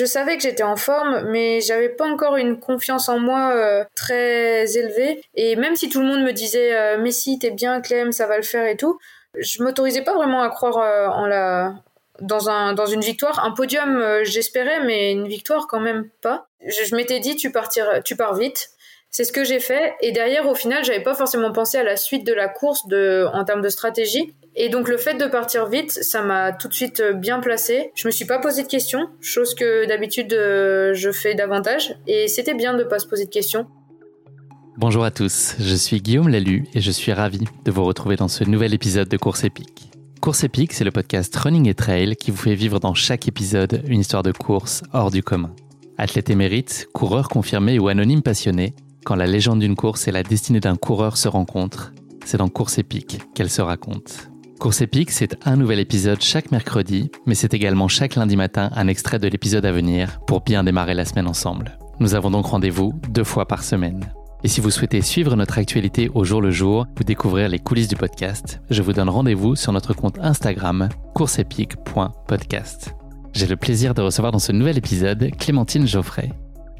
Je savais que j'étais en forme, mais j'avais pas encore une confiance en moi euh, très élevée. Et même si tout le monde me disait euh, mais si t'es bien Clem, ça va le faire et tout, je m'autorisais pas vraiment à croire euh, en la dans un dans une victoire. Un podium, j'espérais, mais une victoire quand même pas. Je, m'étais dit tu partir, tu pars vite. C'est ce que j'ai fait. Et derrière, au final, j'avais pas forcément pensé à la suite de la course en termes de stratégie. Et donc, le fait de partir vite, ça m'a tout de suite bien placé. Je me suis pas posé de questions, chose que d'habitude, euh, je fais davantage. Et c'était bien de pas se poser de questions. Bonjour à tous, je suis Guillaume Lalu et je suis ravi de vous retrouver dans ce nouvel épisode de Course épique. Course épique, c'est le podcast Running et Trail qui vous fait vivre dans chaque épisode une histoire de course hors du commun. Athlète émérite, coureur confirmé ou anonyme passionné, quand la légende d'une course et la destinée d'un coureur se rencontrent, c'est dans Course épique qu'elle se raconte. Course épique, c'est un nouvel épisode chaque mercredi, mais c'est également chaque lundi matin un extrait de l'épisode à venir pour bien démarrer la semaine ensemble. Nous avons donc rendez-vous deux fois par semaine. Et si vous souhaitez suivre notre actualité au jour le jour ou découvrir les coulisses du podcast, je vous donne rendez-vous sur notre compte Instagram courseepique.podcast. J'ai le plaisir de recevoir dans ce nouvel épisode Clémentine Geoffrey.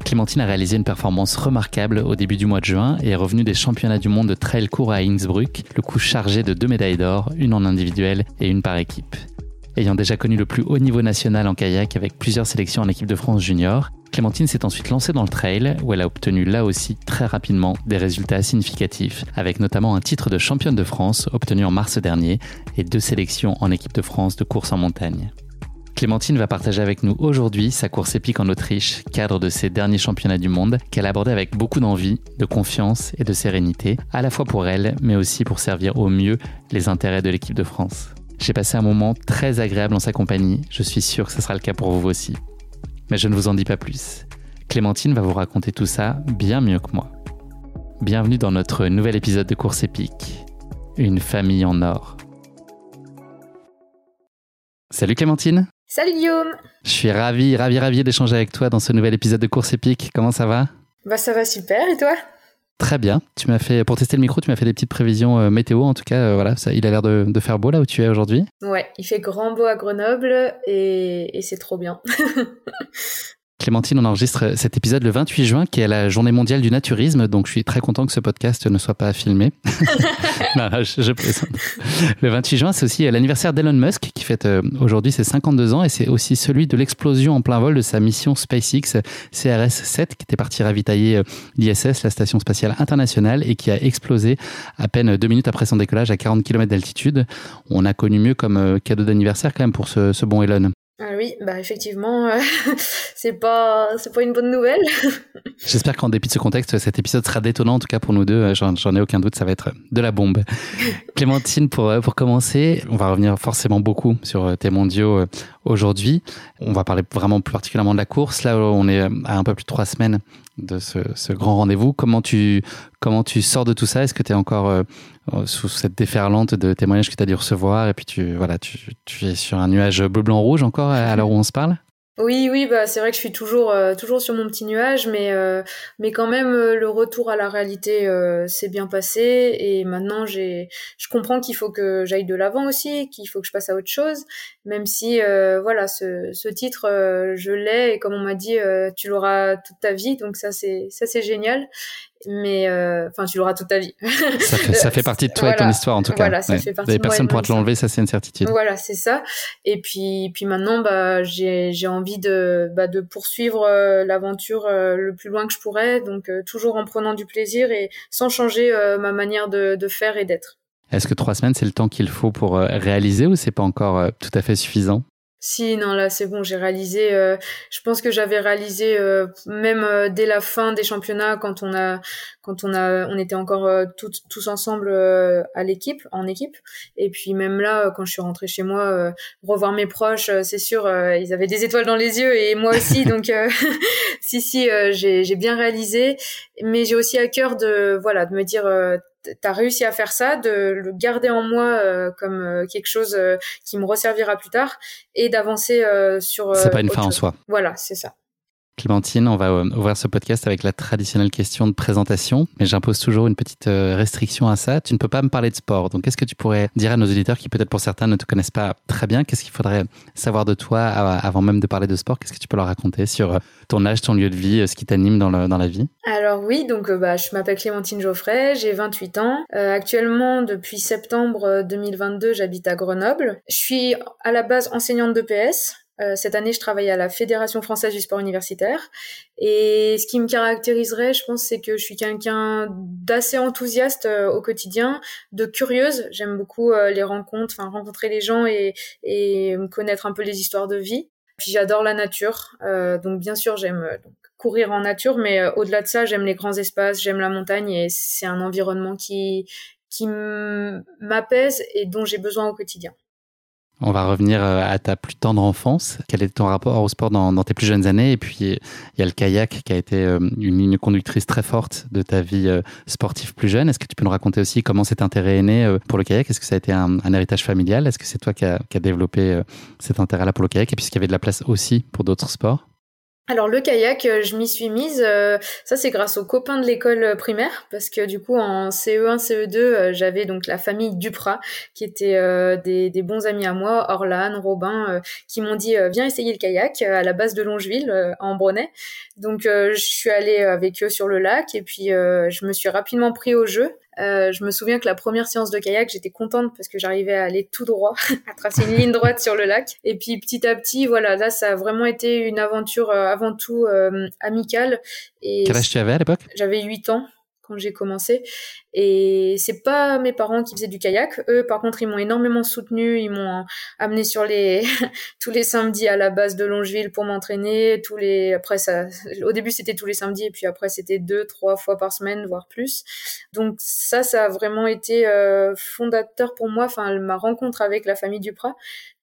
Clémentine a réalisé une performance remarquable au début du mois de juin et est revenue des championnats du monde de trail court à Innsbruck, le coup chargé de deux médailles d'or, une en individuel et une par équipe. Ayant déjà connu le plus haut niveau national en kayak avec plusieurs sélections en équipe de France junior, Clémentine s'est ensuite lancée dans le trail où elle a obtenu là aussi très rapidement des résultats significatifs, avec notamment un titre de championne de France obtenu en mars dernier et deux sélections en équipe de France de course en montagne. Clémentine va partager avec nous aujourd'hui sa course épique en Autriche, cadre de ses derniers championnats du monde, qu'elle a abordé avec beaucoup d'envie, de confiance et de sérénité, à la fois pour elle, mais aussi pour servir au mieux les intérêts de l'équipe de France. J'ai passé un moment très agréable en sa compagnie, je suis sûr que ce sera le cas pour vous aussi. Mais je ne vous en dis pas plus. Clémentine va vous raconter tout ça bien mieux que moi. Bienvenue dans notre nouvel épisode de Course épique. Une famille en or. Salut Clémentine Salut Guillaume Je suis ravi, ravi, ravi d'échanger avec toi dans ce nouvel épisode de Course épique. Comment ça va? Bah ça va super, et toi? Très bien. Tu m'as fait pour tester le micro, tu m'as fait des petites prévisions euh, météo. En tout cas, euh, voilà, ça, il a l'air de, de, faire beau là où tu es aujourd'hui. Ouais, il fait grand beau à Grenoble et, et c'est trop bien. Clémentine, on enregistre cet épisode le 28 juin, qui est la journée mondiale du naturisme, donc je suis très content que ce podcast ne soit pas filmé. non, je, je plaisante. Le 28 juin, c'est aussi l'anniversaire d'Elon Musk, qui fête euh, aujourd'hui ses 52 ans, et c'est aussi celui de l'explosion en plein vol de sa mission SpaceX CRS-7, qui était parti ravitailler euh, l'ISS, la Station Spatiale Internationale, et qui a explosé à peine deux minutes après son décollage à 40 km d'altitude. On a connu mieux comme euh, cadeau d'anniversaire quand même pour ce, ce bon Elon. Oui, bah effectivement, euh, c'est pas c'est pas une bonne nouvelle. J'espère qu'en dépit de ce contexte, cet épisode sera détonnant en tout cas pour nous deux. J'en, j'en ai aucun doute, ça va être de la bombe. Clémentine, pour pour commencer, on va revenir forcément beaucoup sur tes mondiaux aujourd'hui. On va parler vraiment plus particulièrement de la course. Là, on est à un peu plus de trois semaines de ce, ce grand rendez-vous. Comment tu comment tu sors de tout ça? Est-ce que tu es encore euh, sous cette déferlante de témoignages que tu as dû recevoir et puis tu voilà tu, es sur un nuage bleu blanc rouge encore à l'heure où on se parle? Oui, oui, bah c'est vrai que je suis toujours euh, toujours sur mon petit nuage, mais euh, mais quand même euh, le retour à la réalité euh, s'est bien passé et maintenant j'ai je comprends qu'il faut que j'aille de l'avant aussi, qu'il faut que je passe à autre chose même si voilà ce, ce titre je l'ai et comme on m'a dit tu l'auras toute ta vie donc ça c'est ça c'est génial mais euh, enfin tu l'auras toute ta vie. ça, fait, partie de toi et ton histoire en tout cas. Voilà, ça fait partie personne pourra te l'enlever, ça c'est une certitude. Voilà, c'est ça. Et puis puis maintenant bah j'ai j'ai envie de bah, de poursuivre euh, l'aventure euh, le plus loin que je pourrais, donc toujours en prenant du plaisir et sans changer ma manière de, de faire et d'être. Est-ce que trois semaines c'est le temps qu'il faut pour réaliser ou c'est pas encore tout à fait suffisant? Si, non, là, c'est bon, j'ai réalisé. Euh, je pense que j'avais réalisé euh, même euh, dès la fin des championnats, quand on a, quand on a, on était encore tous, tous ensemble à l'équipe, en équipe. Et puis même là, quand je suis rentrée chez moi, revoir mes proches, c'est sûr, ils avaient des étoiles dans les yeux et moi aussi. donc, si, si, j'ai bien réalisé. Mais j'ai aussi à cœur de, voilà, de me dire t'as réussi à faire ça, de le garder en moi euh, comme euh, quelque chose euh, qui me resservira plus tard et d'avancer sur. c'est pas une fin en soi. Voilà, c'est ça. Clémentine, on va ouvrir ce podcast avec la traditionnelle question de présentation, mais j'impose toujours une petite restriction à ça. Tu ne peux pas me parler de sport. Donc, qu'est-ce que tu pourrais dire à nos auditeurs qui, peut-être pour certains, ne te connaissent pas très bien? Qu'est-ce qu'il faudrait savoir de toi avant même de parler de sport? Qu'est-ce que tu peux leur raconter sur ton âge, ton lieu de vie, ce qui t'anime dans, la vie? Alors oui, donc euh, bah, je m'appelle Clémentine Geoffrey, j'ai 28 ans. Euh, actuellement, depuis septembre 2022, euh, j'habite à Grenoble. Je suis à la base enseignante de PS. Cette année, je travaille à la Fédération française du sport universitaire. Et ce qui me caractériserait, je pense, c'est que je suis quelqu'un d'assez enthousiaste au quotidien, de curieuse. J'aime beaucoup les rencontres, enfin rencontrer les gens et, et connaître un peu les histoires de vie. Puis j'adore la nature, donc bien sûr j'aime courir en nature, mais euh, au-delà de ça, j'aime les grands espaces, j'aime la montagne et c'est un environnement qui, qui m'apaise et dont j'ai besoin au quotidien. On va revenir euh, à ta plus tendre enfance. Quel est ton rapport au sport dans, tes plus jeunes années? Et puis, il y a le kayak qui a été euh, une ligne conductrice très forte de ta vie sportive plus jeune. Est-ce que tu peux nous raconter aussi comment cet intérêt est né pour le kayak? Est-ce que ça a été un, héritage familial? Est-ce que c'est toi qui as qui a développé cet intérêt-là pour le kayak? Et puis, est-ce qu'il y avait de la place aussi pour d'autres sports? Alors le kayak, euh, je m'y suis mise. Euh, ça c'est grâce aux copains de l'école euh, primaire parce que du coup en CE1, CE2, j'avais donc la famille Duprat qui était des, des, bons amis à moi, Orlan, Robin, qui m'ont dit viens essayer le kayak à la base de Longeville en Bronnet. Donc je suis allée avec eux sur le lac et puis je me suis rapidement pris au jeu. Euh, je me souviens que la première séance de kayak, j'étais contente parce que j'arrivais à aller tout droit, à tracer une ligne droite sur le lac. Et puis petit à petit, voilà, là, ça a vraiment été une aventure euh, avant tout euh, amicale. Et Quel âge tu avais à l'époque? J'avais 8 ans quand j'ai commencé. Et c'est pas mes parents qui faisaient du kayak. Eux, par contre, ils m'ont énormément soutenu. Ils m'ont amené sur les tous les samedis à la base de Longeville pour m'entraîner. Tous les après ça, au début c'était tous les samedis et puis après c'était deux, trois fois par semaine, voire plus. Donc ça, ça a vraiment été euh, fondateur pour moi. Enfin, ma rencontre avec la famille Duprat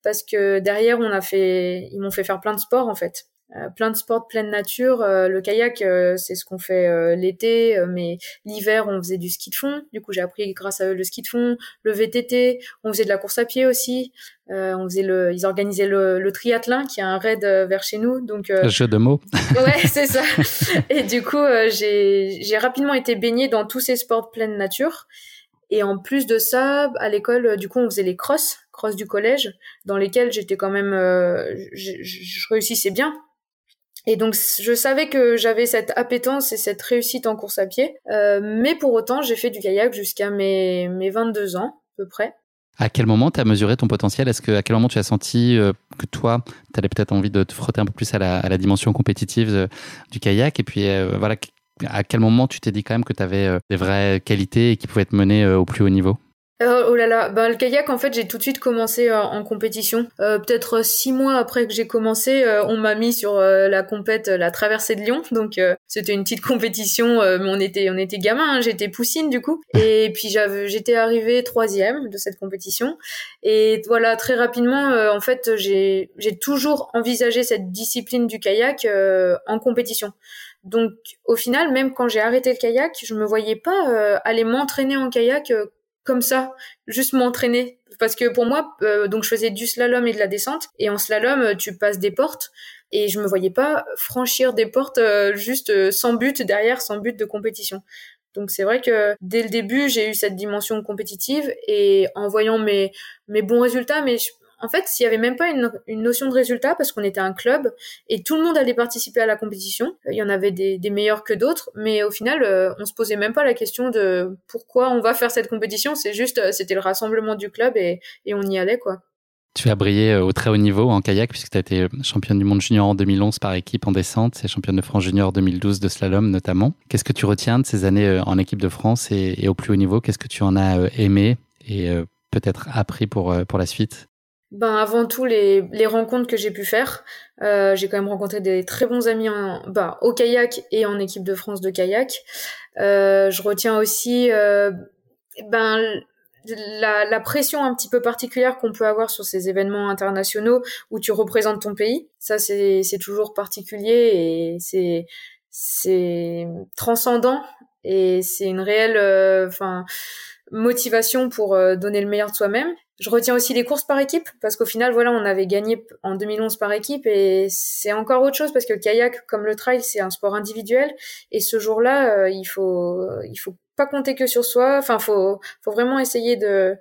parce que derrière on a fait, ils m'ont fait faire plein de sports en fait. Euh, plein de sports pleine nature. Euh, le kayak, euh, c'est ce qu'on fait l'été, mais l'hiver, on faisait du ski de fond. Du coup, j'ai appris grâce à eux le ski de fond, le VTT. On faisait de la course à pied aussi. on faisait le, ils organisaient le, le triathlon, qui est un raid vers chez nous. Donc jeu de mots. ouais, c'est ça. Et du coup, j'ai j'ai rapidement été baignée dans tous ces sports pleine nature. Et en plus de ça, à l'école, du coup, on faisait les crosses, crosses du collège, dans lesquels j'étais quand même, je réussissais bien et donc je savais que j'avais cette appétence et cette réussite en course à pied, euh, mais pour autant j'ai fait du kayak jusqu'à mes, mes 22 ans à peu près. À quel moment tu as mesuré ton potentiel? Est-ce que à quel moment tu as senti euh, que toi, tu avais peut-être envie de te frotter un peu plus à la, à la dimension compétitive euh, du kayak? Et puis voilà, à quel moment tu t'es dit quand même que tu avais des vraies qualités et qui pouvaient être menées au plus haut niveau? Euh, oh là là, bah, le kayak en fait j'ai tout de suite commencé euh, en compétition. Euh, peut-être six mois après que j'ai commencé, on m'a mis sur la compète la traversée de Lyon, donc c'était une petite compétition, mais on était on était gamin, hein, j'étais poussine du coup, et puis j'avais j'étais arrivée troisième de cette compétition, et voilà très rapidement en fait j'ai j'ai toujours envisagé cette discipline du kayak en compétition. Donc au final, même quand j'ai arrêté le kayak, je me voyais pas aller m'entraîner en kayak comme ça, juste m'entraîner. Parce que pour moi, euh, donc je faisais du slalom et de la descente, et en slalom, euh, tu passes des portes, et je me voyais pas franchir des portes euh, juste sans but derrière, sans but de compétition. Donc c'est vrai que dès le début, j'ai eu cette dimension compétitive, et en voyant mes, mes bons résultats, mais en fait, s'il y avait même pas une, notion de résultat parce qu'on était un club et tout le monde allait participer à la compétition. Il y en avait des, meilleurs que d'autres, mais au final, euh, on se posait même pas la question de pourquoi on va faire cette compétition. C'est juste, euh, c'était le rassemblement du club et, on y allait, quoi. Tu as brillé euh, au très haut niveau en kayak puisque tu as été championne du monde junior en 2011 par équipe en descente et championne de France junior 2012 de slalom notamment. Qu'est-ce que tu retiens de ces années en équipe de France et, au plus haut niveau? Qu'est-ce que tu en as aimé et peut-être appris pour la suite? Ben avant tout les, les rencontres que j'ai pu faire. Euh, j'ai quand même rencontré des très bons amis en, bah, au kayak et en équipe de France de kayak. Euh, je retiens aussi euh, ben la, la, pression un petit peu particulière qu'on peut avoir sur ces événements internationaux où tu représentes ton pays. Ça c'est c'est toujours particulier et c'est c'est transcendant et c'est une réelle enfin motivation pour donner le meilleur de soi-même je retiens aussi les courses par équipe parce qu'au final, voilà, on avait gagné en 2011 par équipe et c'est encore autre chose parce que le kayak, comme le trail, c'est un sport individuel et ce jour-là, euh, il faut, il faut pas compter que sur soi. Enfin, faut, faut vraiment essayer de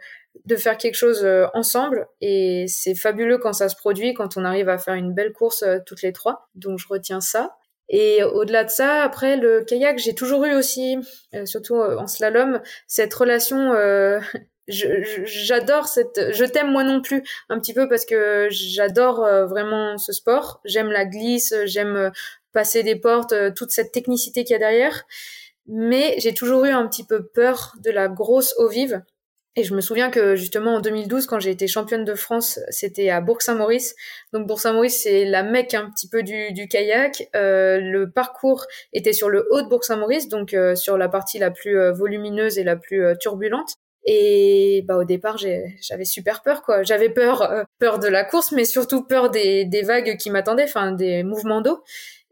de faire quelque chose euh, ensemble et c'est fabuleux quand ça se produit, quand on arrive à faire une belle course euh, toutes les trois. Donc je retiens ça. Et au-delà de ça, après le kayak, j'ai toujours eu aussi, surtout en slalom, cette relation j'adore cette je t'aime moi non plus un petit peu parce que j'adore euh, vraiment ce sport j'aime la glisse j'aime euh, passer des portes euh, toute cette technicité qu'il y a derrière mais j'ai toujours eu un petit peu peur de la grosse eau vive et je me souviens que justement en 2012, quand j'ai été championne de France, c'était à Bourg-Saint-Maurice. Donc Bourg-Saint-Maurice, c'est la mecque un petit peu du, du kayak. Le parcours était sur le haut de Bourg-Saint-Maurice, donc sur la partie la plus volumineuse et la plus turbulente. Et bah au départ, j'avais super peur quoi. J'avais peur euh, peur de la course, mais surtout peur des, des vagues qui m'attendaient, enfin des mouvements d'eau.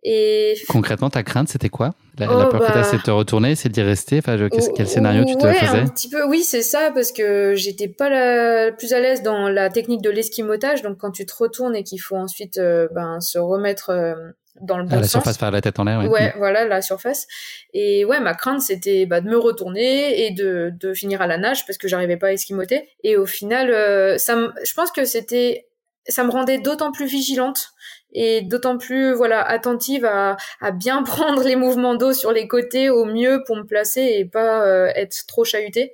Et concrètement, ta crainte, c'était quoi? La, oh, peur que t'as, bah c'est de te retourner, c'est d'y rester? Enfin, quel scénario tu te ouais, faisais? un petit peu, oui, c'est ça, parce que j'étais pas la plus à l'aise dans la technique de l'esquimotage. Donc, quand tu te retournes et qu'il faut ensuite euh, ben, se remettre euh, dans le bon à la sens. surface par la tête en l'air. Ouais. ouais, voilà la surface. Et ouais, ma crainte c'était bah, de me retourner et de, de finir à la nage parce que j'arrivais pas à esquimoter. Et au final, euh, ça, je pense que c'était, ça me rendait d'autant plus vigilante et d'autant plus voilà attentive à, à bien prendre les mouvements d'eau sur les côtés au mieux pour me placer et pas euh, être trop chahutée.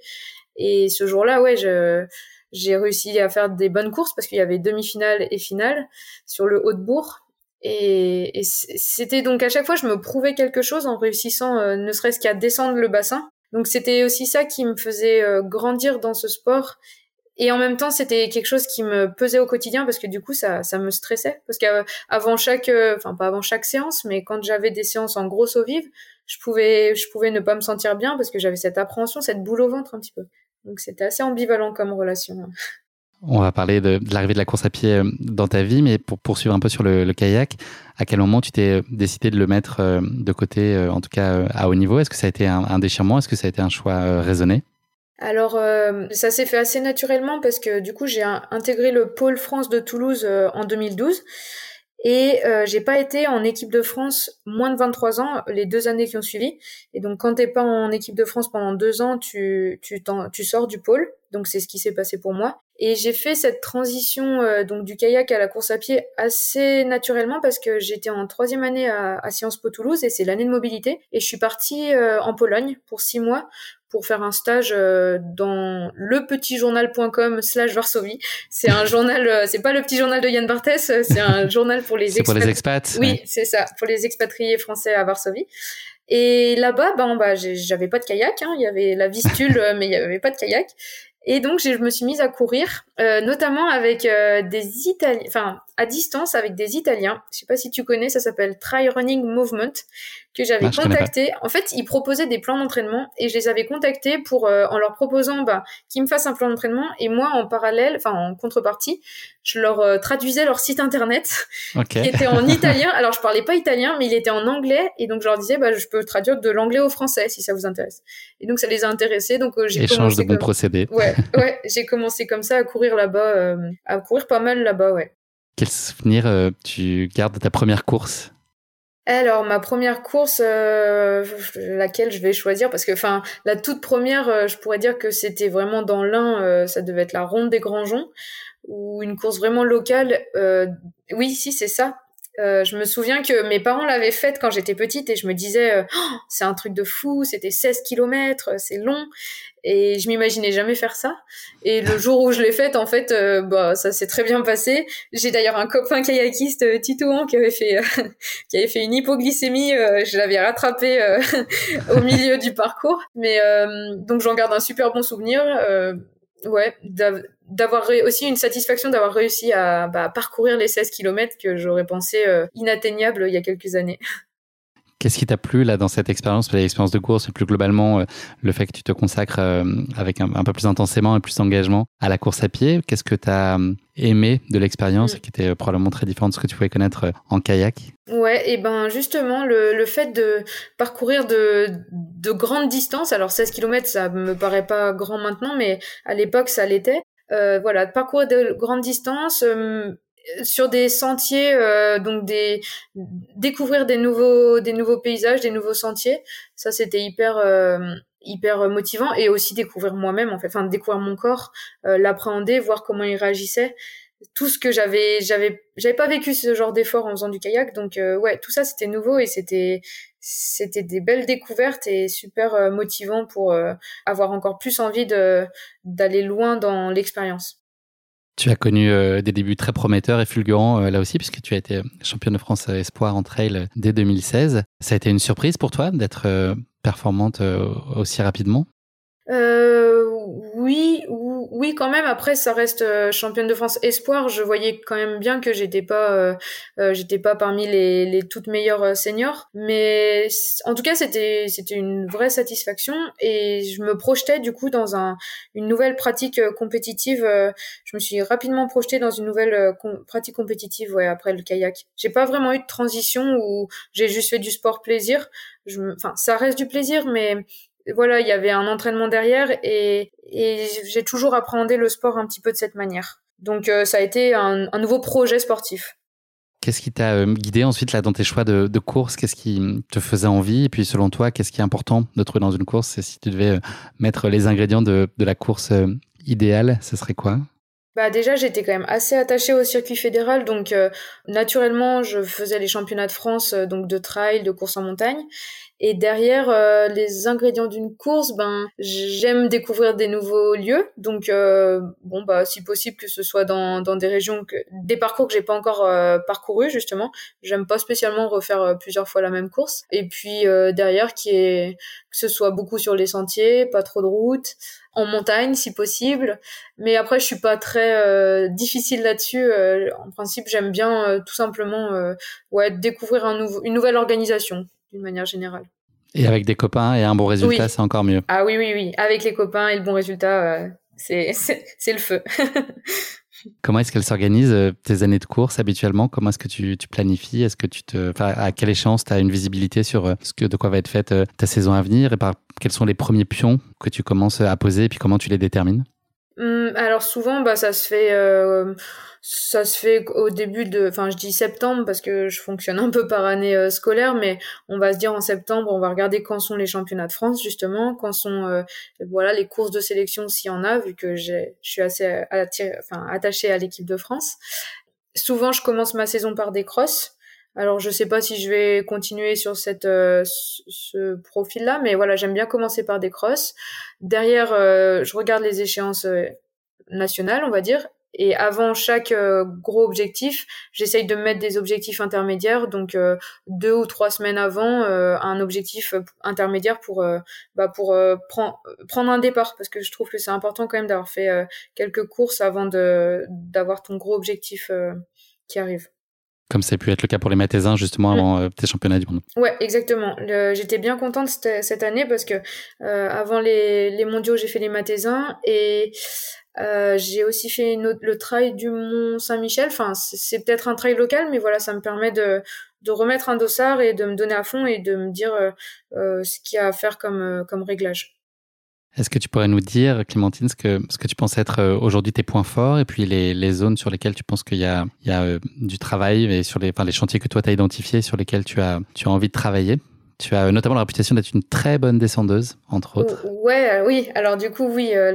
Et ce jour-là, ouais, je j'ai réussi à faire des bonnes courses parce qu'il y avait demi-finale et finale sur le Haut-de-Bourg et, et c'était donc à chaque fois, je me prouvais quelque chose en réussissant, euh, ne serait-ce qu'à descendre le bassin. Donc c'était aussi ça qui me faisait euh, grandir dans ce sport. Et en même temps, c'était quelque chose qui me pesait au quotidien parce que du coup, ça, ça me stressait. Parce qu'avant chaque, euh, enfin pas avant chaque séance, mais quand j'avais des séances en grosse eau vive, je pouvais, je pouvais ne pas me sentir bien parce que j'avais cette appréhension, cette boule au ventre un petit peu. Donc c'était assez ambivalent comme relation. On va parler de, l'arrivée de la course à pied euh, dans ta vie, mais pour poursuivre un peu sur le, kayak, à quel moment tu t'es euh, décidé de le mettre de côté, en tout cas à haut niveau? Est-ce que ça a été un, déchirement? Est-ce que ça a été un choix raisonné? Alors, ça s'est fait assez naturellement parce que du coup, j'ai intégré le pôle France de Toulouse en 2012 et euh, j'ai pas été en équipe de France moins de 23 ans les deux années qui ont suivi. Et donc quand t'es pas en équipe de France pendant deux ans, tu tu, tu sors du pôle. Donc c'est ce qui s'est passé pour moi. Et j'ai fait cette transition euh, donc du kayak à la course à pied assez naturellement parce que j'étais en troisième année à, à Sciences Po Toulouse et c'est l'année de mobilité. Et je suis partie euh, en Pologne pour six mois pour faire un stage euh, dans lepetitjournal.com slash Varsovie. C'est un journal, euh, c'est pas le petit journal de Yann Barthès, euh, c'est un journal pour les expats. pour les expats. Oui, c'est ça, pour les expatriés français à Varsovie. Et là-bas, ben, bah, j'avais pas de kayak, hein. il y avait la Vistule, mais il y avait pas de kayak. Et donc, je me suis mise à courir, euh, notamment avec euh, des Italiens, enfin, à distance avec des Italiens. Je sais pas si tu connais, ça s'appelle Try Running Movement, que j'avais ah, contacté. En fait, ils proposaient des plans d'entraînement et je les avais contactés pour, euh, en leur proposant bah, qu'ils me fassent un plan d'entraînement et moi, en parallèle, enfin, en contrepartie, je leur traduisais leur site internet qui était en italien. Alors, je parlais pas italien, mais il était en anglais et donc je leur disais, bah, je peux traduire de l'anglais au français si ça vous intéresse. Et donc, ça les a intéressés. Donc, j'ai Échange de bons procédés. Ouais. ouais, j'ai commencé comme ça à courir là-bas, euh, à courir pas mal là-bas, ouais. Quel souvenir euh, tu gardes de ta première course? Alors ma première course, euh, laquelle je vais choisir, parce que enfin la toute première, je pourrais dire que c'était vraiment dans l'un, ça devait être la ronde des Grands Joncs. ou une course vraiment locale. oui, si, c'est ça. Euh, je me souviens que mes parents l'avaient faite quand j'étais petite et je me disais euh, oh, c'est un truc de fou, c'était 16 km, c'est long et je m'imaginais jamais faire ça. Et le jour où je l'ai faite, en fait, euh, bah ça s'est très bien passé. J'ai d'ailleurs un copain kayakiste Titouan qui avait fait qui avait fait une hypoglycémie, je l'avais rattrapé au milieu du parcours. Mais donc j'en garde un super bon souvenir. ouais, d'avoir aussi une satisfaction d'avoir réussi à bah, parcourir les 16 km que j'aurais pensé euh, inatteignables il y a quelques années. Qu'est-ce qui t'a plu là dans cette expérience, l'expérience de course et plus globalement euh, le fait que tu te consacres euh, avec un, peu plus intensément et plus d'engagement à la course à pied. Qu'est-ce que tu as aimé de l'expérience mm. qui était probablement très différente de ce que tu pouvais connaître en kayak? Ouais, et ben justement le, le fait de parcourir de, de grandes distances, alors 16 km ça me paraît pas grand maintenant, mais à l'époque ça l'était, euh, voilà, parcourir de grandes distances euh, sur des sentiers, euh, donc des découvrir des nouveaux des nouveaux paysages, des nouveaux sentiers. Ça, c'était hyper hyper motivant et aussi découvrir moi-même en fait, enfin découvrir mon corps, l'appréhender, voir comment il réagissait tout ce que j'avais j'avais j'avais pas vécu ce genre d'effort en faisant du kayak donc ouais tout ça c'était nouveau et c'était c'était des belles découvertes et super euh, motivant pour euh, avoir encore plus envie d'aller loin dans l'expérience. Tu as connu euh, des débuts très prometteurs et fulgurants là aussi, puisque tu as été championne de France espoir en trail dès 2016. Ça a été une surprise pour toi d'être performante aussi rapidement? Oui, oui, quand même. Après, ça reste euh, championne de France espoir. Je voyais quand même bien que j'étais pas, euh, euh, j'étais pas parmi les, les toutes meilleures seniors. Mais en tout cas, c'était, c'était une vraie satisfaction et je me projetais du coup dans un, une nouvelle pratique compétitive. je me suis rapidement projetée dans une nouvelle pratique compétitive. Ouais, après le kayak. J'ai pas vraiment eu de transition où j'ai juste fait du sport plaisir. Enfin, ça reste du plaisir, mais voilà, il y avait un entraînement derrière et, j'ai toujours appréhendé le sport un petit peu de cette manière. Donc euh, ça a été un, nouveau projet sportif. Qu'est-ce qui t'a euh, guidé ensuite là dans tes choix de, course? Qu'est-ce qui te faisait envie? Et puis selon toi, qu'est-ce qui est important de trouver dans une course? Et si tu devais euh, mettre les ingrédients de, la course idéale, ce serait quoi? Bah déjà j'étais quand même assez attachée au circuit fédéral donc naturellement je faisais les championnats de France donc de trail de course en montagne et derrière euh, les ingrédients d'une course, ben j'aime découvrir des nouveaux lieux. Donc euh, bon bah si possible que ce soit dans, dans des régions que des parcours que j'ai pas encore euh, parcouru justement. J'aime pas spécialement refaire plusieurs fois la même course. Et puis derrière qui est que ce soit beaucoup sur les sentiers, pas trop de route, en montagne si possible. Mais après je suis pas très difficile là-dessus. en principe j'aime bien tout simplement ouais découvrir un nouveau une nouvelle organisation d'une manière générale. Et avec des copains et un bon résultat, c'est encore mieux. Ah oui, oui, oui. Avec les copains et le bon résultat, euh, c'est le feu. Comment est-ce qu'elles s'organisent euh, tes années de course habituellement? Comment est-ce que tu, tu planifies? Est-ce que tu te, à quelle échéance tu as une visibilité sur euh, ce que, de quoi va être faite ta saison à venir? Et par quels sont les premiers pions que tu commences à poser et puis comment tu les détermines? Alors souvent, bah, ça se fait ça se fait au début de, enfin je dis septembre parce que je fonctionne un peu par année euh, scolaire, mais on va se dire en septembre, on va regarder quand sont les championnats de France justement, quand sont euh, voilà les courses de sélection s'il y en a, vu que je suis assez attachée à l'équipe de France. Souvent, je commence ma saison par des crosses. Alors je sais pas si je vais continuer sur cette euh, ce profil-là, mais voilà, j'aime bien commencer par des crosses. Derrière, je regarde les échéances nationales, on va dire, et avant chaque euh, gros objectif, j'essaye de mettre des objectifs intermédiaires, donc euh, deux ou trois semaines avant, euh, un objectif intermédiaire pour bah, pour prendre un départ, parce que je trouve que c'est important quand même d'avoir fait quelques courses avant d'avoir ton gros objectif qui arrive. Comme ça a pu être le cas pour les Mathésins justement avant tes championnats du monde. Ouais, exactement. J'étais bien contente cette, cette, année parce que avant les, les mondiaux, j'ai fait les Mathésins et euh, j'ai aussi fait le trail du Mont Saint-Michel. Enfin, c'est peut-être un trail local, mais voilà, ça me permet de, de remettre un dossard et de me donner à fond et de me dire euh, euh ce qu'il y a à faire comme, euh, comme réglage. Est-ce que tu pourrais nous dire, Clémentine, ce que, ce que tu penses être aujourd'hui tes points forts et puis les, les zones sur lesquelles tu penses qu'il y a, il y a du travail et sur les, enfin, les chantiers que toi tu as identifiés sur lesquels tu as, tu as envie de travailler? Tu as notamment la réputation d'être une très bonne descendeuse, entre autres. Ouais, euh, oui. Alors du coup, oui, euh,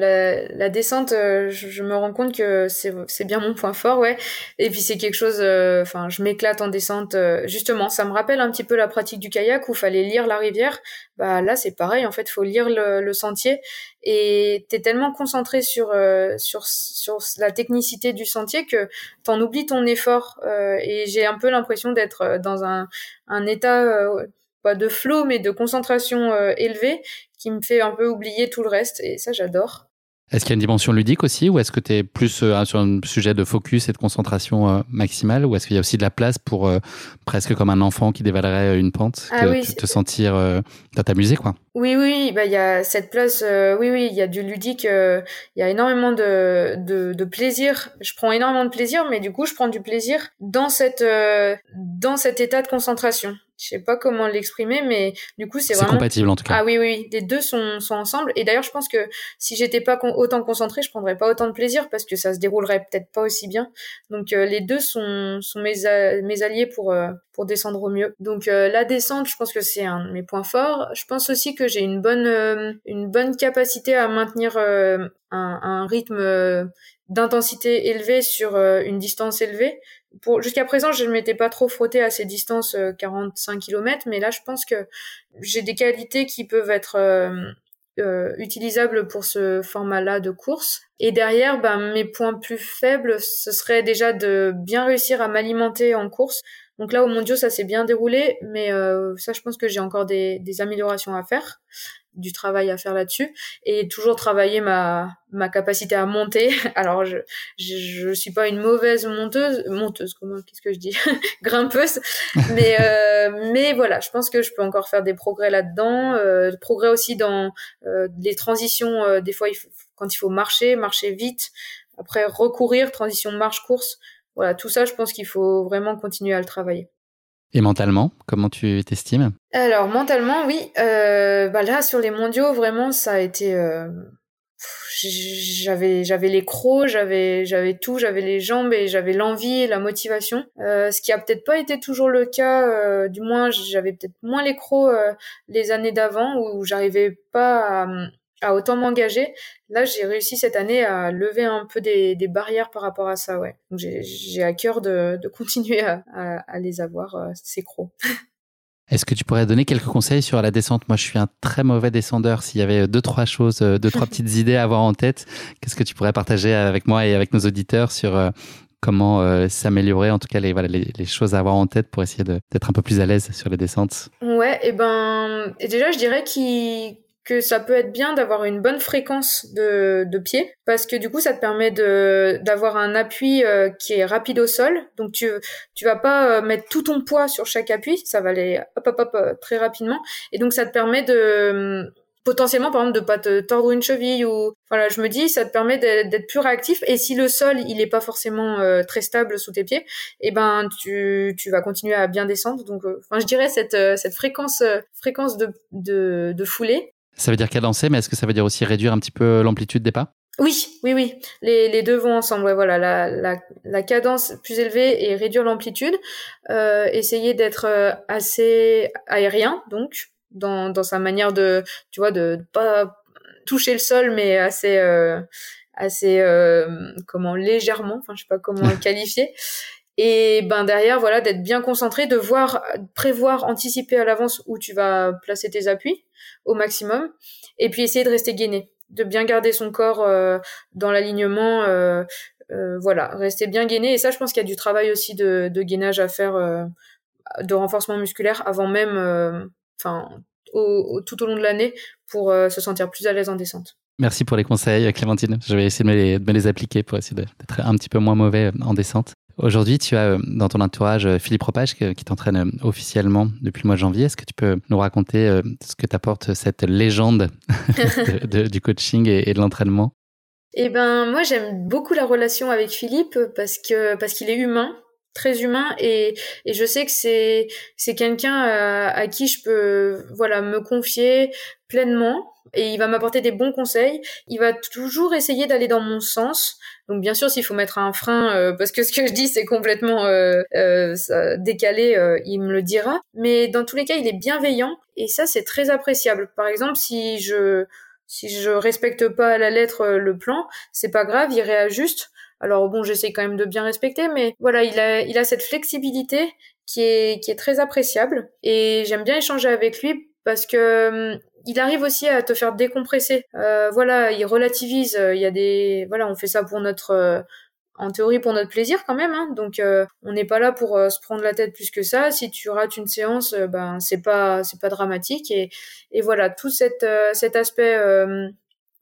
la, descente, euh, je, me rends compte que c'est bien mon point fort, ouais. Et puis c'est quelque chose, enfin, je m'éclate en descente. justement, ça me rappelle un petit peu la pratique du kayak où fallait lire la rivière. Bah là, c'est pareil. En fait, faut lire le, sentier et t'es tellement concentré sur sur sur la technicité du sentier que t'en oublies ton effort. et j'ai un peu l'impression d'être dans un un état de flow, mais de concentration euh, élevée qui me fait un peu oublier tout le reste. Et ça, j'adore. Est-ce qu'il y a une dimension ludique aussi ou est-ce que tu es plus euh, sur un sujet de focus et de concentration euh, maximale ou est-ce qu'il y a aussi de la place pour presque comme un enfant qui dévalerait une pente, ah te, te, sentir, t'amuser quoi? Oui, oui, bah il y a cette place, oui, oui, il y a du ludique, il y a énormément de, de, de, plaisir. Je prends énormément de plaisir, mais du coup je prends du plaisir dans cette dans cet état de concentration je sais pas comment l'exprimer, mais du coup, c'est vraiment. C'est compatible en tout cas. Ah oui, oui, les deux sont, sont ensemble. Et d'ailleurs, je pense que si j'étais pas autant concentrée, je prendrais pas autant de plaisir parce que ça se déroulerait peut-être pas aussi bien. Donc, euh, les deux sont, sont mes, mes alliés pour, euh, pour descendre au mieux. Donc, euh, la descente, je pense que c'est un de mes points forts. Je pense aussi que j'ai une bonne, une bonne capacité à maintenir un, un rythme d'intensité élevée sur une distance élevée jusqu'à présent, je ne m'étais pas trop frotté à ces distances 45 euh, km, mais là, je pense que j'ai des qualités qui peuvent être euh, euh, utilisables pour ce format-là de course. Et derrière, ben, mes points plus faibles, ce serait déjà de bien réussir à m'alimenter en course. Donc là, au mondiaux, ça s'est bien déroulé, mais ça, je pense que j'ai encore des améliorations à faire du travail à faire là-dessus et toujours travailler ma ma capacité à monter. Alors je je, je suis pas une mauvaise monteuse monteuse comment qu'est-ce que je dis? Grimpeuse mais euh, mais voilà, je pense que je peux encore faire des progrès là-dedans, euh, progrès aussi dans euh, les transitions euh, des fois il quand il faut marcher, marcher vite, après recourir, transition marche course. Voilà, tout ça je pense qu'il faut vraiment continuer à le travailler. Et mentalement, comment tu t'estimes? Alors mentalement, oui. Euh, bah là, sur les mondiaux, vraiment, ça a été. Euh, j'avais j'avais les crocs, j'avais j'avais tout, j'avais les jambes et j'avais l'envie et la motivation. Euh, ce qui a peut-être pas été toujours le cas. Du moins, j'avais peut-être moins les crocs les années d'avant où j'arrivais pas à à autant m'engager. Là, j'ai réussi cette année à lever un peu des, des barrières par rapport à ça, ouais. Donc j'ai à cœur de, de continuer à, à, les avoir, euh, ces crocs. Est-ce que tu pourrais donner quelques conseils sur la descente? Moi, je suis un très mauvais descendeur. S'il y avait deux, trois choses, euh, deux, trois petites idées à avoir en tête, qu'est-ce que tu pourrais partager avec moi et avec nos auditeurs sur euh, comment s'améliorer, en tout cas les, voilà, les, les, choses à avoir en tête pour essayer d'être un peu plus à l'aise sur les descentes? Ouais, et ben, et déjà, je dirais qu'il que ça peut être bien d'avoir une bonne fréquence de, de pied parce que du coup ça te permet de d'avoir un appui euh, qui est rapide au sol. Donc tu tu vas pas euh, mettre tout ton poids sur chaque appui ça va aller hop hop hop euh, très rapidement. Et donc ça te permet de potentiellement par exemple de pas te tordre une cheville ou voilà je me dis ça te permet d'être plus réactif. Et si le sol il est pas forcément très stable sous tes pieds et eh ben tu, tu vas continuer à bien descendre. Donc enfin je dirais cette cette fréquence fréquence de, de de foulée ça veut dire cadencer, mais est-ce que ça veut dire aussi réduire un petit peu l'amplitude des pas? Oui, oui, oui. Les, les deux vont ensemble. Ouais, voilà, la, la, la cadence plus élevée et réduire l'amplitude. Euh, essayer d'être euh, assez aérien, donc dans, dans sa manière de, tu vois, de, pas toucher le sol, mais assez, euh, assez, euh, comment, légèrement. Enfin, je sais pas comment le qualifier. Et ben derrière, voilà, d'être bien concentré, de voir, prévoir, anticiper à l'avance où tu vas placer tes appuis au maximum, et puis essayer de rester gainé, de bien garder son corps euh, dans l'alignement, euh, euh, voilà, rester bien gainé. Et ça, je pense qu'il y a du travail aussi de, gainage à faire, de renforcement musculaire avant même, enfin, tout au long de l'année pour se sentir plus à l'aise en descente. Merci pour les conseils, Clémentine. Je vais essayer de me les appliquer pour essayer d'être un petit peu moins mauvais en descente. Aujourd'hui, tu as euh, dans ton entourage euh, Philippe Ropage qui t'entraîne euh, officiellement depuis le mois de janvier. Est-ce que tu peux nous raconter ce que t'apporte cette légende du coaching et, de l'entraînement? Eh ben, moi, j'aime beaucoup la relation avec Philippe parce que parce qu'il est humain, très humain, et, je sais que c'est c'est quelqu'un à, qui je peux voilà me confier pleinement et il va m'apporter des bons conseils. Il va toujours essayer d'aller dans mon sens. Donc bien sûr, s'il faut mettre un frein, euh, parce que ce que je dis c'est complètement euh, euh, décalé, il me le dira. Mais dans tous les cas, il est bienveillant et ça c'est très appréciable. Par exemple, si je si je respecte pas à la lettre le plan, c'est pas grave, il réajuste. Alors bon, j'essaie quand même de bien respecter, mais voilà, il a il a cette flexibilité qui est qui est très appréciable et j'aime bien échanger avec lui parce que hum, il arrive aussi à te faire décompresser. Euh, voilà, il relativise. Euh, il y a des, voilà, on fait ça pour notre, euh, en théorie pour notre plaisir quand même. Hein. donc, on n'est pas là pour se prendre la tête plus que ça. Si tu rates une séance, ben c'est pas, c'est pas dramatique. Et, et voilà, tout cet, cet aspect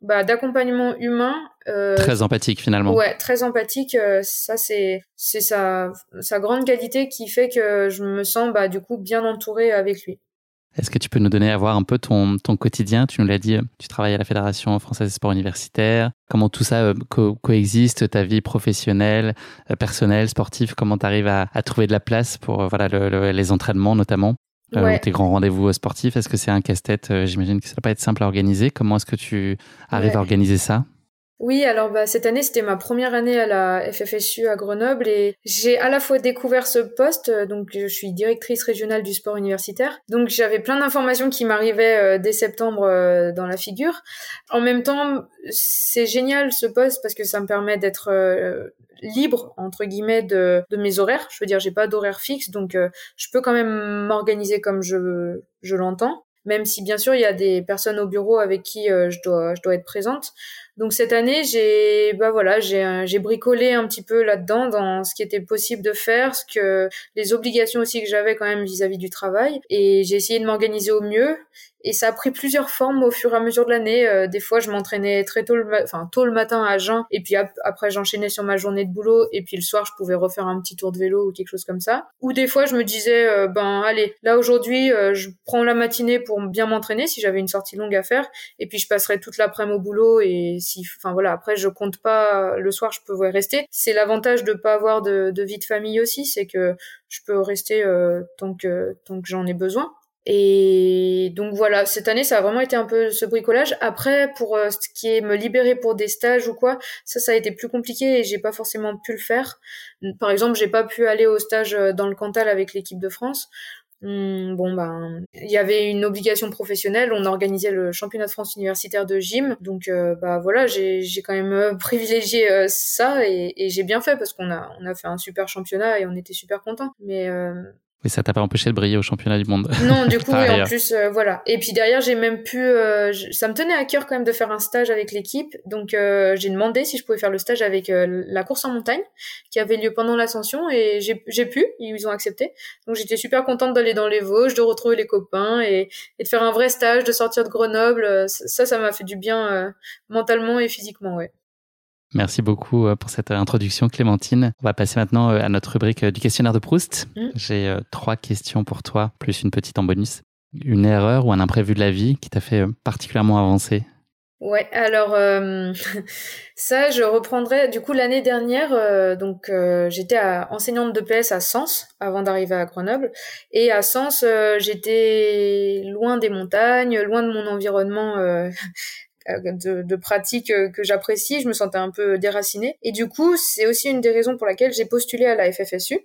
bah, d'accompagnement humain. très empathique finalement. Ouais, très empathique. ça c'est c'est sa sa grande qualité qui fait que je me sens bah du coup bien entourée avec lui. Est-ce que tu peux nous donner à voir un peu ton, ton quotidien? Tu nous l'as dit, tu travailles à la Fédération française des sports universitaires. Comment tout ça euh, coexiste, ta vie professionnelle, euh, personnelle, sportive? Comment tu arrives à, à, trouver de la place pour euh, voilà, les entraînements notamment? Tes grands rendez-vous sportifs? Est-ce que c'est un casse-tête? J'imagine que ça ne va pas être simple à organiser. Comment est-ce que tu arrives à organiser ça? Oui, alors bah, cette année, c'était ma première année à la FFSU à Grenoble et j'ai à la fois découvert ce poste, euh, donc je suis directrice régionale du sport universitaire, donc j'avais plein d'informations qui m'arrivaient euh, dès septembre euh, dans la figure. En même temps, c'est génial ce poste parce que ça me permet d'être libre entre guillemets de, mes horaires. Je veux dire, j'ai pas d'horaire fixe, donc je peux quand même m'organiser comme je, je l'entends même si bien sûr il y a des personnes au bureau avec qui je dois je dois être présente. Donc cette année, j'ai bah voilà, j'ai j'ai bricolé un petit peu là-dedans dans ce qui était possible de faire, ce que les obligations aussi que j'avais quand même vis-à-vis du travail. Et j'ai essayé de m'organiser au mieux et ça a pris plusieurs formes au fur et à mesure de l'année. Euh, des fois, je m'entraînais très tôt le, enfin tôt le matin à jeun, et puis après j'enchaînais sur ma journée de boulot, et puis le soir, je pouvais refaire un petit tour de vélo ou quelque chose comme ça. Ou des fois, je me disais, euh, ben allez, là aujourd'hui, euh, je prends la matinée pour bien m'entraîner si j'avais une sortie longue à faire, et puis je passerai toute l'après-midi au boulot. Et si, enfin voilà, après je compte pas le soir, je peux rester. C'est l'avantage de pas avoir de, de, vie de famille aussi, c'est que je peux rester tant que tant que j'en ai besoin. Et donc voilà, cette année, ça a vraiment été un peu ce bricolage. Après, pour euh, ce qui est me libérer pour des stages ou quoi, ça, ça a été plus compliqué et j'ai pas forcément pu le faire. Par exemple, j'ai pas pu aller au stage euh, dans le Cantal avec l'équipe de France. Hum, bon ben, il y avait une obligation professionnelle. On organisait le championnat de France universitaire de gym, donc euh, bah voilà, j'ai quand même privilégié ça et, et j'ai bien fait parce qu'on a on a fait un super championnat et on était super contents. Mais mais ça t'a pas empêché de briller au championnat du monde. Non, du coup, en plus, euh, voilà. Et puis derrière, j'ai même pu, euh, ça me tenait à cœur quand même de faire un stage avec l'équipe. Donc, euh, j'ai demandé si je pouvais faire le stage avec la course en montagne, qui avait lieu pendant l'ascension, et j'ai pu, ils ont accepté. Donc, j'étais super contente d'aller dans les Vosges, de retrouver les copains, et, et, de faire un vrai stage, de sortir de Grenoble. Ça, ça m'a fait du bien mentalement et physiquement, ouais. Merci beaucoup euh, pour cette euh, introduction, Clémentine. On va passer maintenant euh, à notre rubrique du questionnaire de Proust. Mm. J'ai trois questions pour toi, plus une petite en bonus. Une erreur ou un imprévu de la vie qui t'a fait particulièrement avancer? Ouais, alors ça, je reprendrai. Du coup, l'année dernière, donc j'étais enseignante de PS à Sens avant d'arriver à Grenoble, et à Sens, j'étais loin des montagnes, loin de mon environnement de, de pratiques euh, que j'apprécie, je me sentais un peu déracinée. Et du coup, c'est aussi une des raisons pour laquelle j'ai postulé à la FFSU,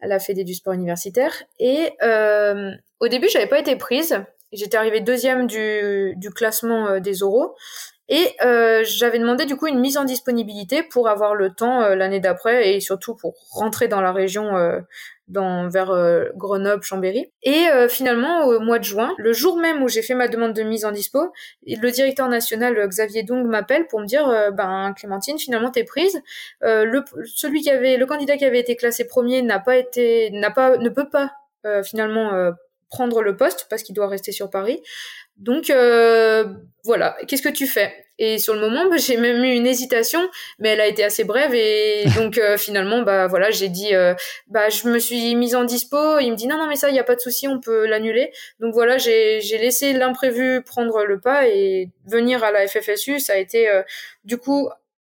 à la Fédé du sport universitaire. Et euh, au début, j'avais pas été prise. J'étais arrivée deuxième du, classement euh, des oraux. Et euh, j'avais demandé du coup une mise en disponibilité pour avoir le temps l'année d'après et surtout pour rentrer dans la région euh, dans vers euh, Grenoble, Chambéry. Et euh, finalement, au mois de juin, le jour même où j'ai fait ma demande de mise en dispo, le directeur national euh, Xavier Dong m'appelle pour me dire, ben Clémentine, finalement t'es prise. le celui qui avait, le candidat qui avait été classé premier n'a pas été, n'a pas, ne peut pas finalement prendre le poste parce qu'il doit rester sur Paris. Donc voilà, qu'est-ce que tu fais? Et sur le moment, bah, j'ai même eu une hésitation, mais elle a été assez brève et donc euh, finalement, bah voilà, j'ai dit, euh, bah je me suis mise en dispo. Il me dit non non mais ça, il y a pas de souci, on peut l'annuler. Donc voilà, j'ai j'ai laissé l'imprévu prendre le pas et venir à la FFSU, ça a été euh, du coup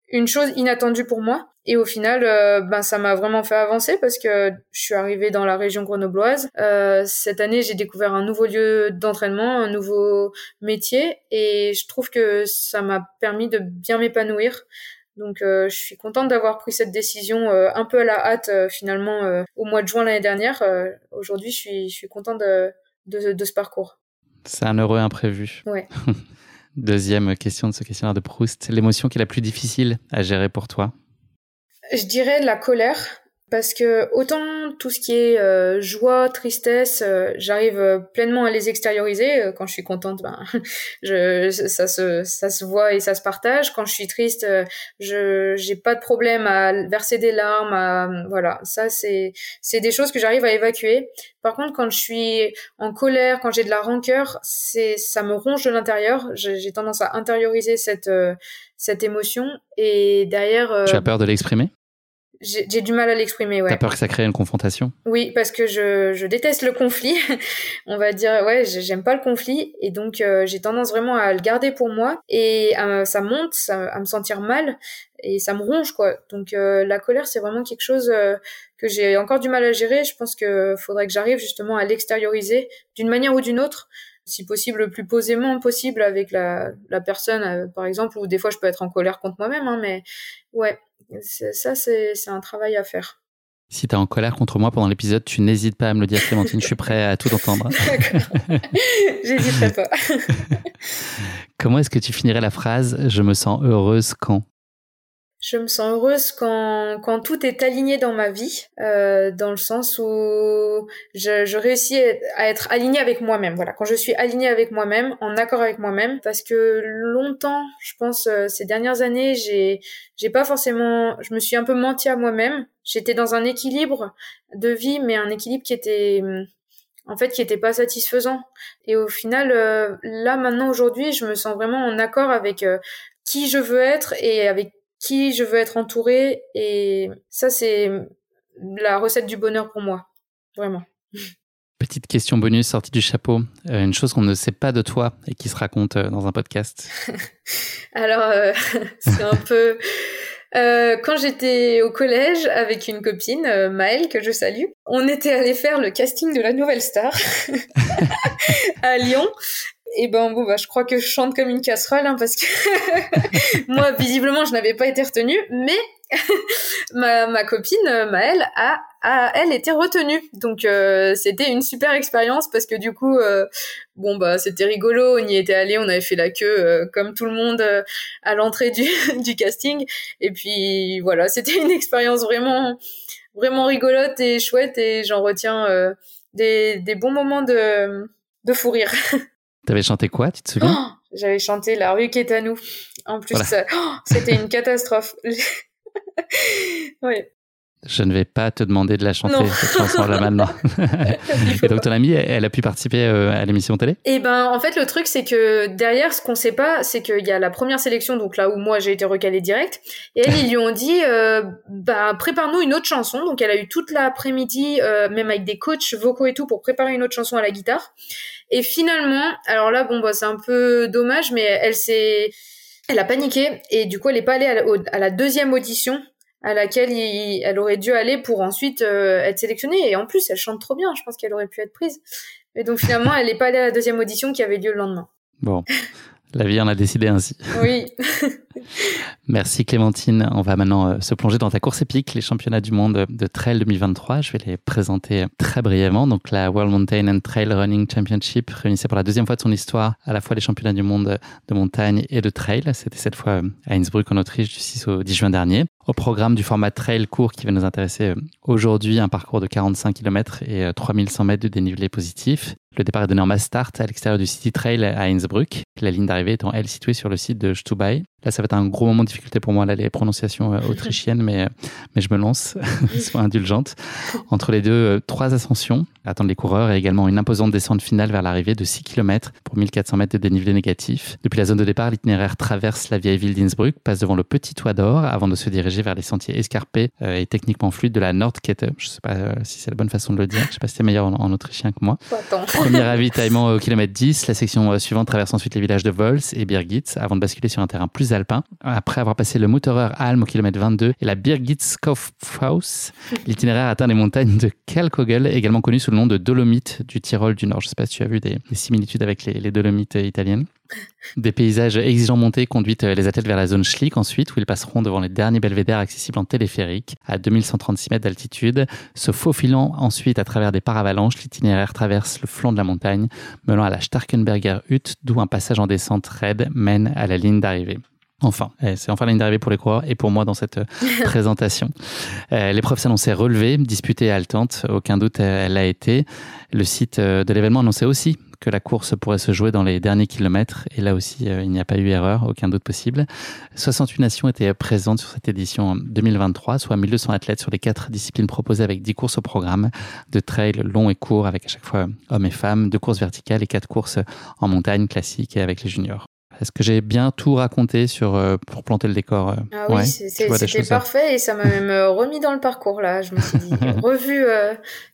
une chose inattendue pour moi. Et au final, euh, ben ça m'a vraiment fait avancer parce que je suis arrivée dans la région grenobloise. Euh, cette année, j'ai découvert un nouveau lieu d'entraînement, un nouveau métier, et je trouve que ça m'a permis de bien m'épanouir. Donc, euh, je suis contente d'avoir pris cette décision un peu à la hâte finalement au mois de juin l'année dernière. Aujourd'hui, je suis, je suis contente de, de, de ce parcours. C'est un heureux imprévu. Ouais. Deuxième question de ce questionnaire de Proust. L'émotion qui est la plus difficile à gérer pour toi? Je dirais la colère parce que autant tout ce qui est euh, joie, tristesse, euh, j'arrive euh, pleinement à les extérioriser. Quand je suis contente, ben, je, ça se ça se voit et ça se partage. Quand je suis triste, je j'ai pas de problème à verser des larmes. À, voilà, ça c'est des choses que j'arrive à évacuer. Par contre, quand je suis en colère, quand j'ai de la rancœur, ça me ronge de l'intérieur. J'ai tendance à intérioriser cette cette émotion et derrière. tu as peur de l'exprimer? j'ai du mal à l'exprimer, ouais. T'as peur que ça crée une confrontation? Oui, parce que je, je déteste le conflit. On va dire, ouais, j'aime pas le conflit. Et donc, euh, j'ai tendance vraiment à le garder pour moi. Et ça monte, ça, à me sentir mal. Et ça me ronge, quoi. Donc, euh, la colère, c'est vraiment quelque chose euh, que j'ai encore du mal à gérer. Je pense que faudrait que j'arrive justement à l'extérioriser d'une manière ou d'une autre si possible le plus posément possible avec la, la personne, par exemple, ou des fois je peux être en colère contre moi-même, hein, mais ouais, ça, c'est un travail à faire. Si tu es en colère contre moi pendant l'épisode, tu n'hésites pas à me le dire, Clémentine. je suis prêt à tout entendre. J'hésiterai pas. Comment est-ce que tu finirais la phrase Je me sens heureuse quand je me sens heureuse quand, quand tout est aligné dans ma vie, euh, dans le sens où je, je réussis à être alignée avec moi-même. Voilà, quand je suis alignée avec moi-même, en accord avec moi-même, parce que longtemps, je pense, euh, ces dernières années, j'ai j'ai pas forcément, je me suis un peu menti à moi-même. J'étais dans un équilibre de vie, mais un équilibre qui était en fait qui était pas satisfaisant et au final euh, là maintenant aujourd'hui je me sens vraiment en accord avec euh, qui je veux être et avec qui je veux être entourée. Et ça, c'est la recette du bonheur pour moi. Vraiment. Petite question bonus sortie du chapeau. Euh, une chose qu'on ne sait pas de toi et qui se raconte euh, dans un podcast. Alors, euh, c'est un peu... quand j'étais au collège avec une copine, Maëlle, que je salue, on était allé faire le casting de la Nouvelle Star à Lyon et ben bon bah je crois que je chante comme une casserole hein, parce que moi visiblement je n'avais pas été retenue mais ma, ma copine Maëlle a, a elle été retenue. Donc euh, c'était une super expérience parce que du coup euh, bon bah c'était rigolo on y était allé on avait fait la queue euh, comme tout le monde à l'entrée du, du casting. Et puis voilà c'était une expérience vraiment vraiment rigolote et chouette et j'en retiens des, des bons moments de de fou rire T'avais chanté quoi, tu te souviens? Oh, J'avais chanté La rue qui est à nous. En plus, oh, c'était une catastrophe. oui. Je ne vais pas te demander de la chanter, cette chanson-là maintenant. et donc, ton amie, elle a pu participer euh, à l'émission télé? Eh ben, en fait, le truc, c'est que derrière, ce qu'on sait pas, c'est qu'il y a la première sélection, donc là où moi j'ai été recalée direct, et elle, ils lui ont dit, euh, bah, prépare-nous une autre chanson. Donc, elle a eu toute l'après-midi, euh, même avec des coachs vocaux et tout, pour préparer une autre chanson à la guitare. Et finalement, alors là, bon, bah, c'est un peu dommage, mais elle s'est, elle a paniqué et du coup, elle est pas allée à la, deuxième audition à laquelle elle aurait dû aller pour ensuite euh, être sélectionnée. Et en plus, elle chante trop bien. Je pense qu'elle aurait pu être prise. Et donc finalement, elle n'est pas allée à la deuxième audition qui avait lieu le lendemain. Bon. La vie en a décidé ainsi. Oui. Merci Clémentine. On va maintenant euh, se plonger dans ta course épique, les championnats du monde de trail 2023. Je vais les présenter très brièvement. Donc la World Mountain and Trail Running Championship réunissait pour la deuxième fois de son histoire à la fois les championnats du monde de montagne et de trail. C'était cette fois euh, à Innsbruck en Autriche du 6 au 10 juin dernier. Au programme du format trail court qui va nous intéresser euh, aujourd'hui, un parcours de 45 km et 3100 mètres de dénivelé positif. Le départ est donné en mass start à l'extérieur du City Trail à Innsbruck, la ligne d'arrivée étant elle située sur le site de Stubai. Là, ça va être un gros moment de difficulté pour moi, là, les prononciations euh, autrichiennes, mais, euh, mais je me lance, sois indulgente. Entre les deux, euh, trois ascensions attendent les coureurs et également une imposante descente finale vers l'arrivée de 6 km pour 1400 mètres de dénivelé négatif. Depuis la zone de départ, l'itinéraire traverse la vieille ville d'Innsbruck, passe devant le petit toit d'or avant de se diriger vers les sentiers escarpés et techniquement fluides de la Nordkette. Je sais pas si c'est la bonne façon de le dire. Je sais pas si c'est meilleur en, autrichien que moi. Premier ravitaillement au kilomètre 10. La section suivante traverse ensuite les villages de Vols et Birgit avant de basculer sur un terrain plus alpins. Après avoir passé le Mutterer Alm au kilomètre 22 et la Birgitskopfhaus, l'itinéraire atteint les montagnes de Kalkogel, également connues sous le nom de Dolomites du Tyrol du Nord. Je ne sais pas si tu as vu des, similitudes avec les, les Dolomites italiennes. Des paysages exigeants montés conduisent les athlètes vers la zone Schlick ensuite, où ils passeront devant les derniers belvédères accessibles en téléphérique à 2136 mètres d'altitude. Se faufilant ensuite à travers des paravalanches, l'itinéraire traverse le flanc de la montagne, menant à la Starkenberger Hut, d'où un passage en descente raide mène à la ligne d'arrivée. Enfin, eh, c'est enfin la ligne d'arrivée pour les coureurs et pour moi dans cette euh, présentation. Euh, l'épreuve s'annonçait relevée, disputée et haletante, aucun doute elle l'a été. Le site euh, de l'événement annonçait aussi que la course pourrait se jouer dans les derniers kilomètres. Et là aussi, il n'y a pas eu erreur, aucun doute possible. 68 nations étaient présentes sur cette édition 2023, soit 1200 athlètes sur les quatre disciplines proposées avec 10 courses au programme, de trail long et court avec à chaque fois hommes et femmes, deux courses verticales et quatre courses en montagne classique et avec les juniors. Est-ce que j'ai bien tout raconté sur euh, pour planter le décor euh? Ah oui, c'était parfait et ça m'a même euh, remis dans le parcours là. Je me suis dit revu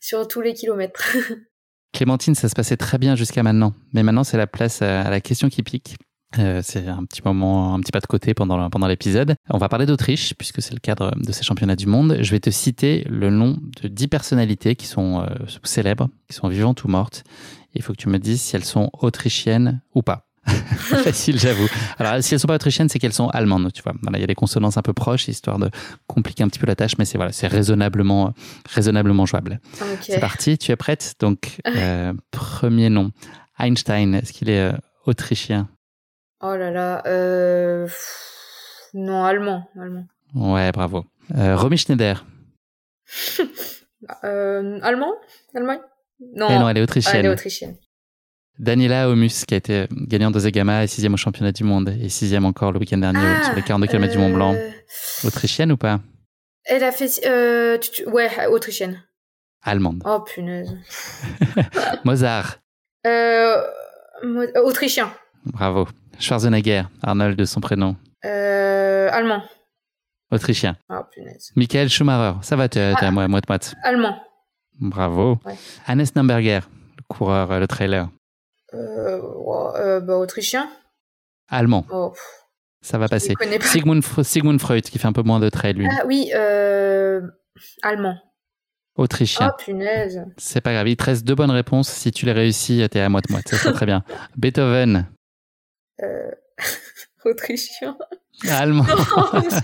sur tous les kilomètres. Clémentine, ça se passait très bien jusqu'à maintenant, mais maintenant c'est la place à la question qui pique. c'est un petit moment, un petit pas de côté pendant, pendant l'épisode. On va parler d'Autriche, puisque c'est le cadre de ces championnats du monde. Je vais te citer le nom de dix personnalités qui sont célèbres, qui sont vivantes ou mortes. Il faut que tu me dises si elles sont autrichiennes ou pas. Facile, j'avoue. Alors, si elles sont pas autrichiennes, c'est qu'elles sont allemandes, tu vois. il y a des consonances un peu proches, histoire de compliquer un petit peu la tâche, mais c'est voilà, c'est raisonnablement, raisonnablement jouable. C'est parti, tu es prête? Donc, euh, premier nom, Einstein. Est-ce qu'il est, euh, autrichien? Oh là là, euh... non, allemand, allemand. Ouais, bravo. Romy Schneider. allemand, Allemagne? Non. Eh non, elle est autrichienne. Ah, elle est autrichienne. Daniela Omus, qui a été gagnante de Zegama et sixième au championnat du monde, et sixième encore le week-end dernier ah, sur les 42 km du Mont Blanc. Euh, autrichienne ou pas? Elle a fait. Euh, ouais, autrichienne. Allemande. Oh punaise. Mozart. Euh, autrichien. Bravo. Schwarzenegger, Arnold de son prénom. allemand. Autrichien. Oh punaise. Michael Schumacher, ça va, tu es à moite-moite. Allemand. Bravo. Hannes Namberger, le coureur, le trailer. Euh, euh, bah, autrichien. Allemand. Oh, ça va passer. Sigmund, Sigmund, Freud, qui fait un peu moins de traits, lui. Ah oui, euh, allemand. Autrichien. Oh, punaise. C'est pas grave, il te reste deux bonnes réponses. Si tu les réussis, t'es à moite-moite. Ça serait très bien. Beethoven. Autrichien. Allemand.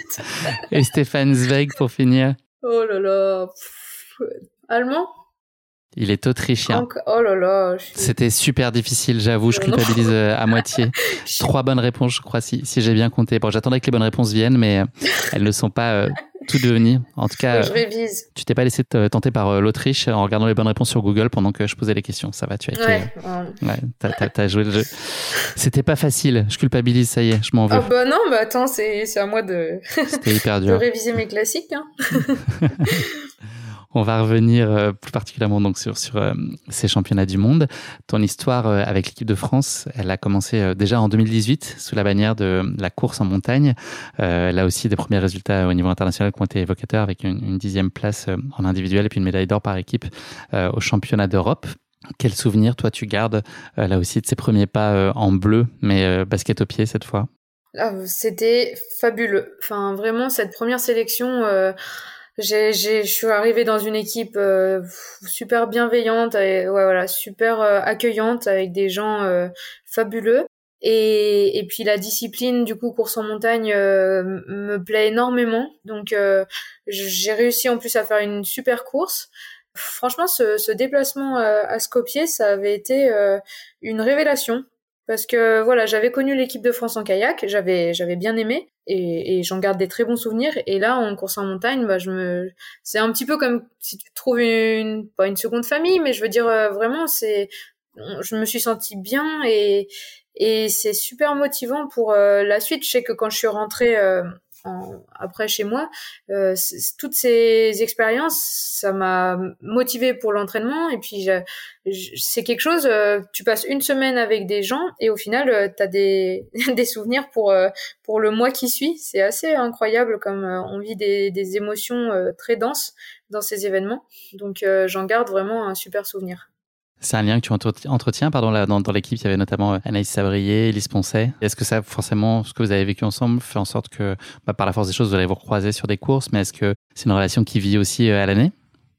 Et Stéphane Zweig pour finir. Oh là là. Allemand? Il est autrichien. Oh là là. C'était super difficile, j'avoue, je culpabilise euh, à moitié. Trois bonnes réponses, je crois, si, si j'ai bien compté. Bon, j'attendais que les bonnes réponses viennent, mais euh, elles ne sont pas euh, toutes devenues. En tout cas, je révise. tu t'es pas laissé tenter par l'Autriche en regardant les bonnes réponses sur Google pendant que je posais les questions. Ça va, tu as été. Ouais, ouais t'as, joué le jeu. C'était pas facile, je culpabilise, ça y est, je m'en veux. Ah bah non, bah attends, c'est, c'est à moi de. C'était hyper dur. de réviser mes classiques. Hein. On va revenir euh, plus particulièrement donc sur, euh, ces championnats du monde. Ton histoire euh, avec l'équipe de France, elle a commencé déjà en 2018 sous la bannière de la course en montagne. Elle a aussi des premiers résultats au niveau international qui ont été évocateurs avec une, dixième place en individuel et puis une médaille d'or par équipe au championnat d'Europe. Quel souvenir, toi, tu gardes là aussi de ces premiers pas en bleu, mais basket au pied cette fois? Ah, C'était fabuleux. Enfin, vraiment, cette première sélection, je suis arrivée dans une équipe euh, super bienveillante, et, ouais, voilà, super euh, accueillante avec des gens euh, fabuleux. Et, et puis la discipline du coup course en montagne me plaît énormément. Donc j'ai réussi en plus à faire une super course. Franchement, ce, ce déplacement à Skopje, ça avait été une révélation parce que voilà, j'avais connu l'équipe de France en kayak, j'avais j'avais bien aimé et, et j'en garde des très bons souvenirs. Et là, en course en montagne, bah je me, c'est un petit peu comme si tu trouves une pas une seconde famille, mais je veux dire euh, vraiment, c'est, je me suis sentie bien et et c'est super motivant pour euh, la suite. Je sais que quand je suis rentrée euh, après chez moi. Euh, toutes ces expériences, ça m'a motivé pour l'entraînement. Et puis, c'est quelque chose, euh, tu passes une semaine avec des gens et au final, euh, tu as des, des souvenirs pour, pour le mois qui suit. C'est assez incroyable comme on vit des, des émotions très denses dans ces événements. Donc, j'en garde vraiment un super souvenir. C'est un lien que tu entretiens pardon, là, dans, l'équipe. Il y avait notamment euh, Anaïs Sabrier, Lise Poncet. Est-ce que ça, forcément, ce que vous avez vécu ensemble fait en sorte que, bah, par la force des choses, vous allez vous recroiser sur des courses, mais est-ce que c'est une relation qui vit aussi euh, à l'année?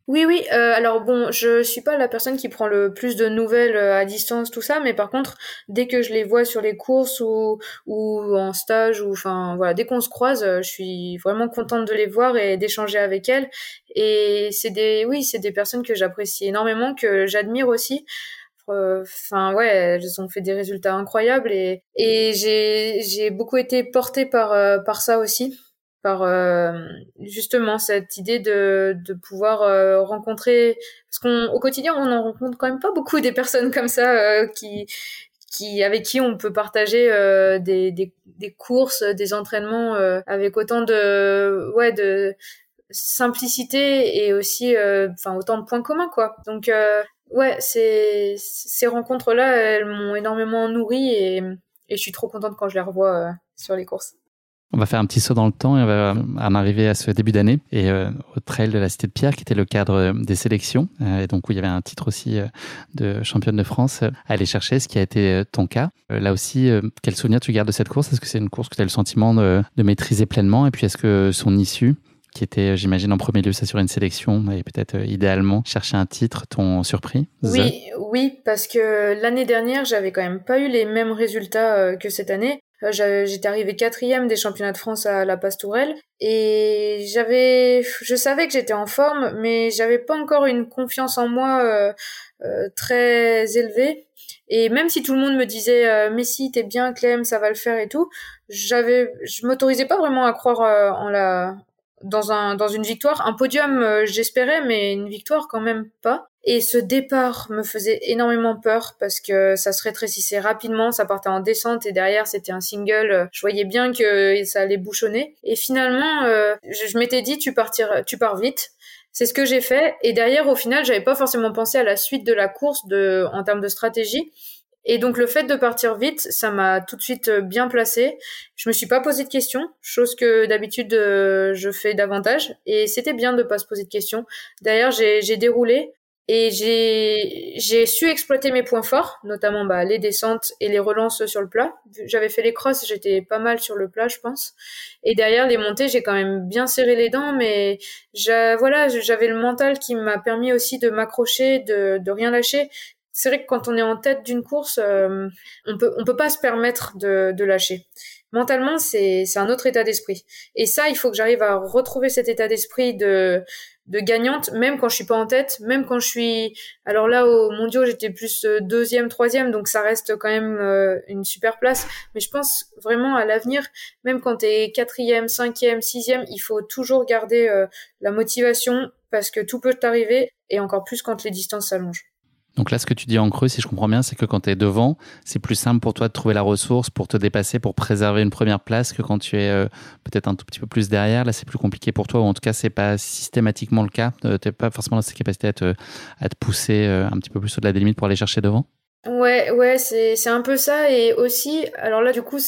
Oui, oui. Euh, alors bon, je suis pas la personne qui prend le plus de nouvelles euh, à distance, tout ça, mais par contre, dès que je les vois sur les courses ou ou en stage ou enfin voilà, dès qu'on se croise, euh, je suis vraiment contente de les voir et d'échanger avec elles. Et c'est des, oui, c'est des personnes que j'apprécie énormément, que j'admire aussi. Enfin ouais, elles ont fait des résultats incroyables et et j'ai j'ai beaucoup été portée par par ça aussi par euh, justement cette idée de, de pouvoir euh, rencontrer parce qu'on au quotidien on en rencontre quand même pas beaucoup des personnes comme ça euh, qui qui avec qui on peut partager des, des, des courses des entraînements avec autant de ouais de simplicité et aussi enfin autant de points communs quoi. Donc ouais c'est ces rencontres là elles m'ont énormément nourri et et je suis trop contente quand je les revois sur les courses on va faire un petit saut dans le temps et on va en arriver à ce début d'année et euh, au trail de la Cité de Pierre qui était le cadre euh, des sélections euh, et donc où il y avait un titre aussi de championne de France à aller chercher, ce qui a été ton cas. là aussi, quel souvenir tu gardes de cette course? Est-ce que c'est une course que tu as le sentiment de, maîtriser pleinement? Et puis est-ce que son issue qui était, j'imagine, en premier lieu s'assurer une sélection et peut-être idéalement chercher un titre, ton surpris? Oui, oui, parce que l'année dernière, j'avais quand même pas eu les mêmes résultats que cette année. Euh, j'étais arrivée quatrième des championnats de France à la Pastourelle et j'avais, je savais que j'étais en forme, mais j'avais pas encore une confiance en moi euh, euh, très élevée. Et même si tout le monde me disait euh, mais si t'es bien Clem, ça va le faire et tout, j'avais, je m'autorisais pas vraiment à croire en la dans un dans une victoire, un podium j'espérais, mais une victoire quand même pas. Et ce départ me faisait énormément peur parce que ça se rétrécissait rapidement, ça partait en descente et derrière c'était un single. Je voyais bien que ça allait bouchonner. Et finalement, euh, je, m'étais dit tu partir, tu pars vite. C'est ce que j'ai fait. Et derrière, au final, j'avais pas forcément pensé à la suite de la course de, en termes de stratégie. Et donc le fait de partir vite, ça m'a tout de suite bien placé. Je me suis pas posé de questions, chose que d'habitude euh, je fais davantage. Et c'était bien de pas se poser de questions. D'ailleurs, j'ai déroulé et j'ai su exploiter mes points forts, notamment bah, les descentes et les relances sur le plat. J'avais fait les crosses, j'étais pas mal sur le plat, je pense. Et derrière les montées, j'ai quand même bien serré les dents, mais voilà, j'avais le mental qui m'a permis aussi de m'accrocher, de, de rien lâcher. C'est vrai que quand on est en tête d'une course, euh, on peut on peut pas se permettre de, de lâcher. Mentalement, c'est un autre état d'esprit. Et ça, il faut que j'arrive à retrouver cet état d'esprit de de gagnante, même quand je suis pas en tête, même quand je suis. Alors là, au mondiaux, j'étais plus euh, deuxième, troisième, donc ça reste quand même euh, une super place. Mais je pense vraiment à l'avenir, même quand tu es quatrième, cinquième, sixième, il faut toujours garder euh, la motivation parce que tout peut t'arriver et encore plus quand les distances s'allongent. Donc là, ce que tu dis en creux, si je comprends bien, c'est que quand tu es devant, c'est plus simple pour toi de trouver la ressource pour te dépasser, pour préserver une première place que quand tu es euh, peut-être un tout petit peu plus derrière. Là, c'est plus compliqué pour toi, ou en tout cas, c'est pas systématiquement le cas. Euh, tu n'es pas forcément dans cette capacité à te, à te pousser euh, un petit peu plus au-delà des limites pour aller chercher devant. Ouais, ouais, c'est c'est un peu ça et aussi, alors là du coup,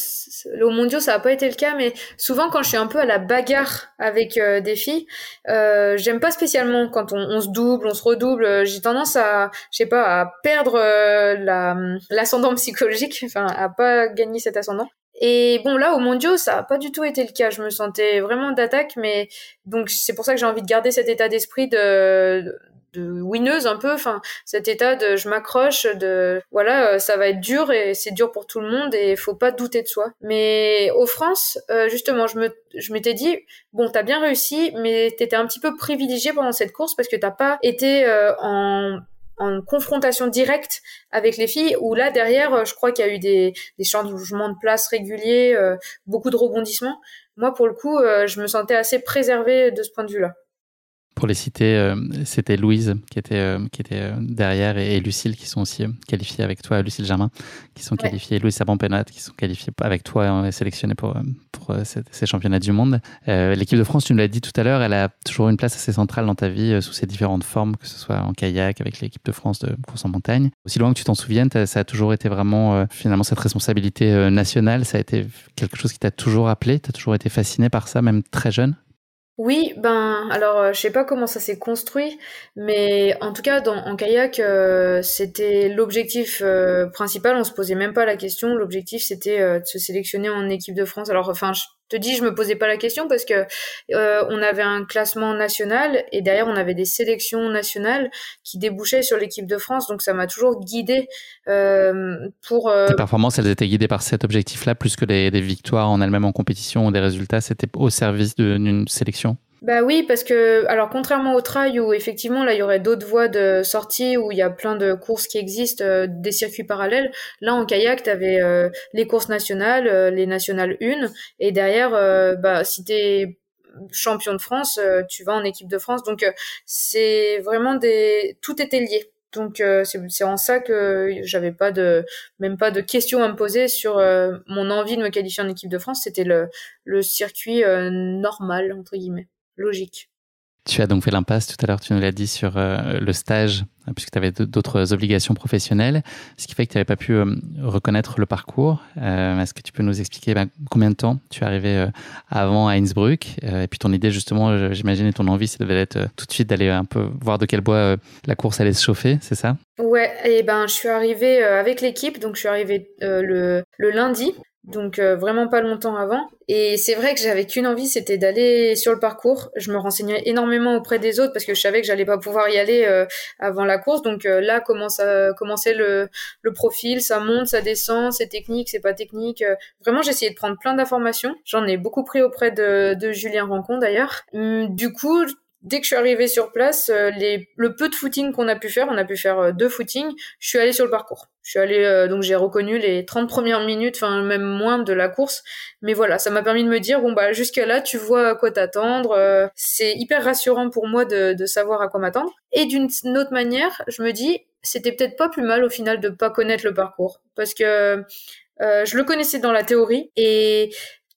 au mondiaux ça a pas été le cas, mais souvent quand je suis un peu à la bagarre avec euh, des filles, euh, j'aime pas spécialement quand on, se double, on se redouble. Euh, j'ai tendance à, je sais pas, à perdre euh, la l'ascendant psychologique, enfin à pas gagner cet ascendant. Et bon, là, au mondiaux, ça a pas du tout été le cas. Je me sentais vraiment d'attaque, mais donc c'est pour ça que j'ai envie de garder cet état d'esprit de, de winneuse un peu. Enfin cet état de je m'accroche de voilà euh, ça va être dur et c'est dur pour tout le monde et faut pas douter de soi. Mais aux France euh, justement je me je m'étais dit bon t'as bien réussi mais t'étais un petit peu privilégié pendant cette course parce que t'as pas été euh, en en confrontation directe avec les filles, où là derrière, je crois qu'il y a eu des, des changements de place réguliers, beaucoup de rebondissements. Moi, pour le coup, je me sentais assez préservée de ce point de vue-là pour les citer, euh, c'était Louise qui était, euh, qui était euh, derrière et, Lucille qui sont aussi qualifiées avec toi, Lucille Germain, qui sont qualifiées, Louise Sabon-Penat qui sont qualifiées avec toi et sélectionnées pour, pour ces, championnats du monde. L'équipe de France, tu nous l'as dit tout à l'heure, elle a toujours une place assez centrale dans ta vie sous ses différentes formes, que ce soit en kayak, avec l'équipe de France de course en montagne. Aussi loin que tu t'en souviennes, ça a toujours été vraiment finalement cette responsabilité nationale, ça a été quelque chose qui t'a toujours appelé, tu as toujours été fasciné par ça, même très jeune? Oui, ben alors euh, je sais pas comment ça s'est construit, mais en tout cas dans, en kayak euh, c'était l'objectif euh, principal. On se posait même pas la question. L'objectif c'était de se sélectionner en équipe de France. Alors enfin je te dis je me posais pas la question parce que on avait un classement national et derrière on avait des sélections nationales qui débouchaient sur l'équipe de France. Donc ça m'a toujours guidée pour. Les performances elles étaient guidées par cet objectif-là plus que des, des victoires en elles-mêmes en compétition ou des résultats. C'était au service d'une sélection? Bah oui, parce que, alors contrairement au trail où effectivement là il y aurait d'autres voies de sortie où il y a plein de courses qui existent, euh, des circuits parallèles, là en kayak tu avais euh, les courses nationales, euh, les nationales 1, et derrière, bah si t'es champion de France, tu vas en équipe de France, donc c'est vraiment des... Tout était lié. Donc c'est en ça que j'avais pas de même pas de questions à me poser sur mon envie de me qualifier en équipe de France, c'était le, le circuit normal entre guillemets logique. Tu as donc fait l'impasse tout à l'heure, tu nous l'as dit, sur euh, le stage, hein, puisque tu avais d'autres obligations professionnelles, ce qui fait que tu n'avais pas pu euh, reconnaître le parcours. Euh, est-ce que tu peux nous expliquer ben, combien de temps tu es arrivé avant à Innsbruck Et puis ton idée, justement, j'imagine, et ton envie, ça devait être tout de suite d'aller un peu voir de quel bois la course allait se chauffer, c'est ça? Ouais, et ben je suis arrivée avec l'équipe, donc je suis arrivée le, le lundi donc euh, vraiment pas longtemps avant. Et c'est vrai que j'avais qu'une envie, c'était d'aller sur le parcours. Je me renseignais énormément auprès des autres parce que je savais que j'allais pas pouvoir y aller euh, avant la course. Donc euh, là commence à commencer le, le profil, ça monte, ça descend, c'est technique, c'est pas technique. vraiment j'ai essayé de prendre plein d'informations. J'en ai beaucoup pris auprès de, de Julien Rancon d'ailleurs. Hum, du coup dès que je suis arrivée sur place, euh, les, le peu de footing qu'on a pu faire, on a pu faire euh, deux footings, je suis allée sur le parcours. Je suis allée, euh, donc j'ai reconnu les 30 premières minutes, enfin même moins de la course. Mais voilà, ça m'a permis de me dire, bon bah jusqu'à là, tu vois à quoi t'attendre. c'est hyper rassurant pour moi de, de savoir à quoi m'attendre. Et d'une autre manière, je me dis, c'était peut-être pas plus mal au final de pas connaître le parcours. Parce que je le connaissais dans la théorie et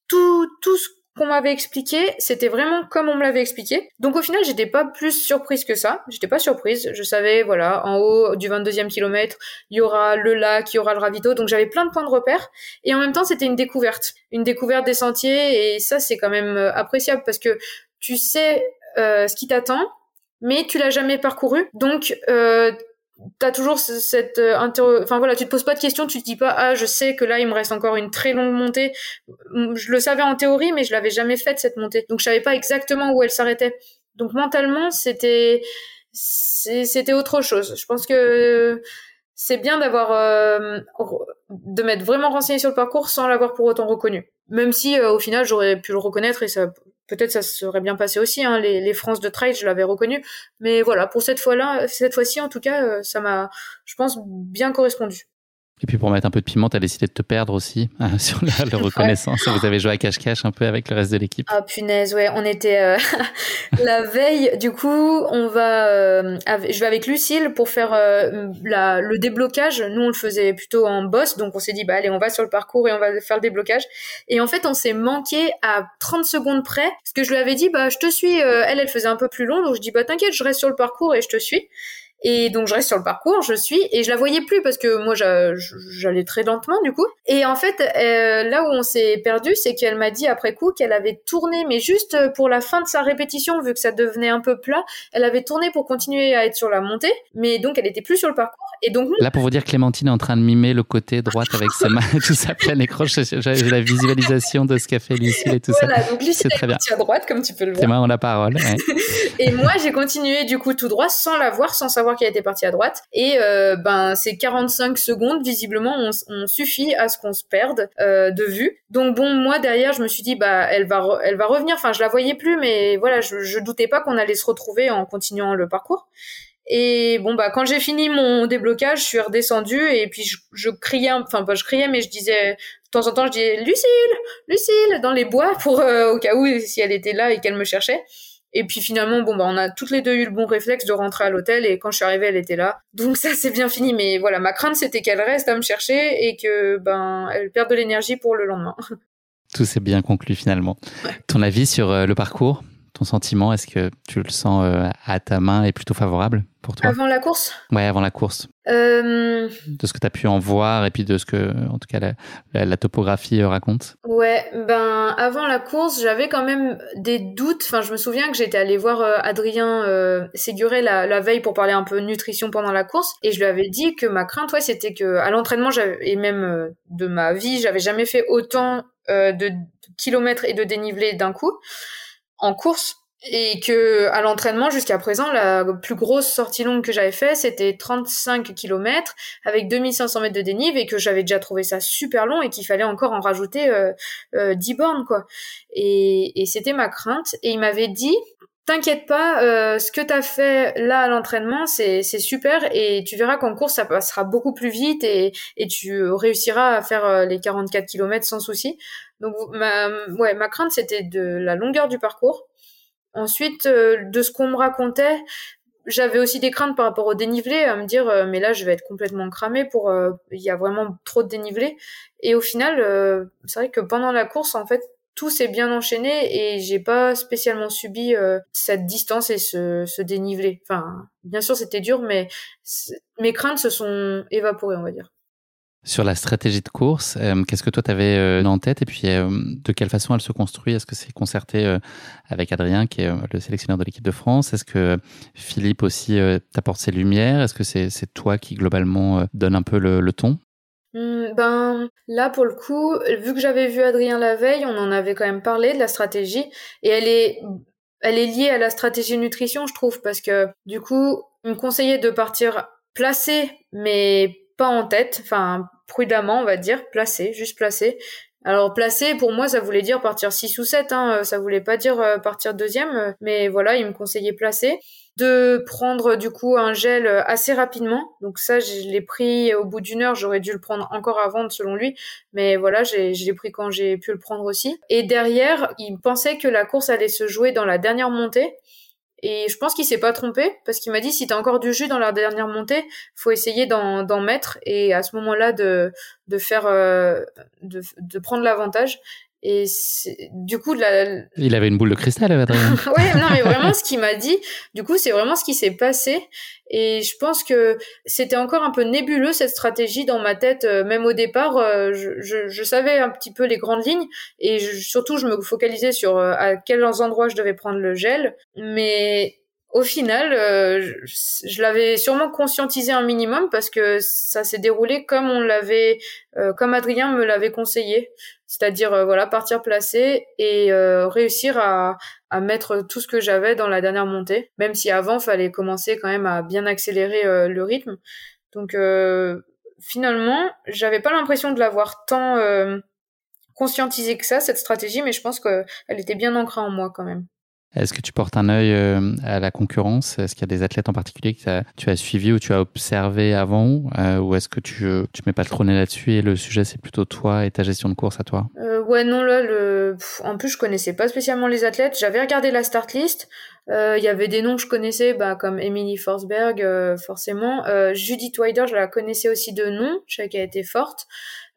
tout, tout ce qu'on m'avait expliqué, c'était vraiment comme on me l'avait expliqué. Donc au final, j'étais pas plus surprise que ça. J'étais pas surprise. Je savais, voilà, en haut du 22e kilomètre, il y aura le lac, il y aura le ravito. Donc j'avais plein de points de repère. Et en même temps, c'était une découverte. Une découverte des sentiers. Et ça, c'est quand même euh, appréciable parce que tu sais euh, ce qui t'attend, mais tu l'as jamais parcouru. Donc, euh, t'as toujours cette euh, enfin voilà tu te poses pas de questions tu te dis pas ah je sais que là il me reste encore une très longue montée. Je le savais en théorie mais je l'avais jamais faite cette montée. Donc je savais pas exactement où elle s'arrêtait. Donc mentalement c'était c'était autre chose. Je pense que c'est bien d'avoir euh, de m'être vraiment renseigné sur le parcours sans l'avoir pour autant reconnu. Même si euh, au final j'aurais pu le reconnaître et ça peut-être ça serait bien passé aussi. Hein. Les, les France de trail, je l'avais reconnu, mais voilà, pour cette fois-là, cette fois-ci en tout cas, euh, ça m'a, je pense, bien correspondu. Et puis pour mettre un peu de piment, tu as décidé de te perdre aussi hein, sur la, reconnaissance. Vous avez joué à cache-cache un peu avec le reste de l'équipe. Ah punaise, ouais, on était euh, la veille. Du coup, on va, euh, je vais avec Lucille pour faire euh, la, le déblocage. Nous, on le faisait plutôt en boss, donc on s'est dit bah allez, on va sur le parcours et on va faire le déblocage. Et en fait, on s'est manqué à 30 secondes près, parce que je lui avais dit bah je te suis. elle, elle faisait un peu plus long, donc je dis bah t'inquiète, je reste sur le parcours et je te suis. Et donc je reste sur le parcours, je suis et je la voyais plus parce que moi j'allais très lentement du coup. Et en fait euh, là où on s'est perdu, c'est qu'elle m'a dit après coup qu'elle avait tourné, mais juste pour la fin de sa répétition, vu que ça devenait un peu plat, elle avait tourné pour continuer à être sur la montée, mais donc elle était plus sur le parcours. Et donc là pour vous dire, Clémentine est en train de mimer le côté droite avec ses mains, tout ça plein écran. J'ai la visualisation de ce qu'a fait Lucille et tout ça. Voilà, donc Lucille est très bien. à droite comme tu peux le voir. Tes mains ont la parole. et moi j'ai continué du coup tout droit sans la voir, sans savoir qui était parti à droite. Et euh, ben ces 45 secondes, visiblement, on, suffit à ce qu'on se perde euh, de vue. Donc bon, moi derrière, je me suis dit bah elle va elle va revenir. Enfin, je la voyais plus, mais voilà, je, je doutais pas qu'on allait se retrouver en continuant le parcours. Et bon bah quand j'ai fini mon déblocage, je suis redescendue et puis je, je criais, enfin pas je criais, mais je disais de temps en temps je disais Lucille, Lucille dans les bois pour euh, au cas où si elle était là et qu'elle me cherchait. Et puis finalement, bon, bah, on a toutes les deux eu le bon réflexe de rentrer à l'hôtel et quand je suis arrivée, elle était là. Donc ça, c'est bien fini. Mais voilà, ma crainte, c'était qu'elle reste à me chercher et que, ben, elle perde de l'énergie pour le lendemain. Tout s'est bien conclu finalement. Ton avis sur euh, le parcours? Ton sentiment? Est-ce que tu le sens euh, à ta main et plutôt favorable pour toi? Avant la course? Ouais, avant la course. Euh, De ce que tu as pu en voir et puis de ce que, en tout cas, la, la, la topographie euh, raconte. Ouais, ben avant la course, j'avais quand même des doutes. Enfin, je me souviens que j'étais allée voir euh, Adrien Séguré la, la veille pour parler un peu nutrition pendant la course, et je lui avais dit que ma crainte, ouais, c'était que à l'entraînement, et même de ma vie, j'avais jamais fait autant de kilomètres et de dénivelé d'un coup en course et que à l'entraînement jusqu'à présent la plus grosse sortie longue que j'avais fait c'était 35 km avec 2500 mètres de dénive et que j'avais déjà trouvé ça super long et qu'il fallait encore en rajouter euh, euh, 10 bornes quoi et, et c'était ma crainte et il m'avait dit T'inquiète pas, euh, ce que t'as fait là à l'entraînement, c'est c'est super et tu verras qu'en course ça passera beaucoup plus vite et et tu réussiras à faire euh, les 44 km sans souci. Donc ma ouais ma crainte c'était de la longueur du parcours. Ensuite euh, de ce qu'on me racontait, j'avais aussi des craintes par rapport au dénivelé, à me dire euh, mais là je vais être complètement cramé pour euh, il y a vraiment trop de dénivelé et au final euh, c'est vrai que pendant la course en fait tout s'est bien enchaîné et j'ai pas spécialement subi euh, cette distance et ce, ce dénivelé. Enfin, bien sûr, c'était dur, mais mes craintes se sont évaporées, on va dire. Sur la stratégie de course, euh, qu'est-ce que toi tu avais euh, en tête? Et puis euh, de quelle façon elle se construit? Est-ce que c'est concerté euh, avec Adrien, qui est le sélectionneur de l'équipe de France? Est-ce que Philippe aussi t'apporte ses lumières? Est-ce que c'est toi qui globalement donne un peu le, ton? Mmh, ben là pour le coup, vu que j'avais vu Adrien la veille, on en avait quand même parlé de la stratégie. Et elle est elle est liée à la stratégie nutrition, je trouve, parce que du coup, il me conseillait de partir placé, mais pas en tête, enfin prudemment, on va dire, placé, juste placé. Alors placé, pour moi, ça voulait dire partir 6 ou 7, hein, ça voulait pas dire euh, partir deuxième, mais voilà, il me conseillait placé de prendre du coup un gel assez rapidement. Donc ça, je l'ai pris au bout d'une heure. J'aurais dû le prendre encore avant, selon lui, mais voilà, j'ai, je l'ai pris quand j'ai pu le prendre aussi. Et derrière, il pensait que la course allait se jouer dans la dernière montée. Et je pense qu'il s'est pas trompé parce qu'il m'a dit si t'as encore du jus dans la dernière montée, faut essayer d'en, mettre et à ce moment-là de de faire euh, de, de prendre l'avantage. Et du coup, la... il avait une boule de cristal, Adrien. ouais, non, mais vraiment, ce qu'il m'a dit, du coup, c'est vraiment ce qui s'est passé. Et je pense que c'était encore un peu nébuleux cette stratégie dans ma tête, euh, même au départ. Euh, je, je, je, savais un petit peu les grandes lignes et je, surtout, je me focalisais sur euh, à quels endroits je devais prendre le gel. Mais au final, euh, je, je l'avais sûrement conscientisé un minimum parce que ça s'est déroulé comme on l'avait, euh, comme Adrien me l'avait conseillé, c'est-à-dire euh, voilà partir placé et euh, réussir à, à mettre tout ce que j'avais dans la dernière montée, même si avant fallait commencer quand même à bien accélérer euh, le rythme. Donc finalement, j'avais pas l'impression de l'avoir tant conscientisé que ça cette stratégie, mais je pense qu'elle était bien ancrée en moi quand même. Est-ce que tu portes un œil euh, à la concurrence? Est-ce qu'il y a des athlètes en particulier que tu as suivi ou tu as observé avant euh, Ou est-ce que tu ne mets pas le nez là-dessus et le sujet c'est plutôt toi et ta gestion de course à toi? Euh, Ouais, non, là, le... en plus je connaissais pas spécialement les athlètes. J'avais regardé la start list. Il euh, y avait des noms que je connaissais, bah, comme Emily Forsberg, euh, forcément. Judith Wider, je la connaissais aussi de nom. Je savais qu'elle était forte.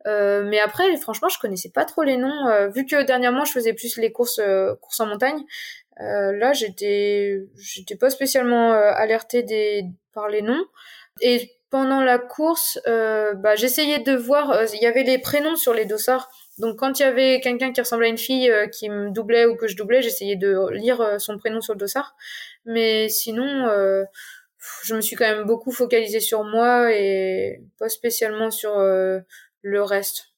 Euh, mais après, franchement, je connaissais pas trop les noms. Euh, vu que dernièrement, je faisais plus les courses, euh, courses en montagne, là, j'étais, j'étais pas spécialement alertée des, par les noms. Et pendant la course, bah, j'essayais de voir. Il y avait les prénoms sur les dossards. Donc, quand il y avait quelqu'un qui ressemblait à une fille qui me doublait ou que je doublais, j'essayais de lire son prénom sur le dossard. Mais sinon je me suis quand même beaucoup focalisée sur moi et pas spécialement sur euh, le reste.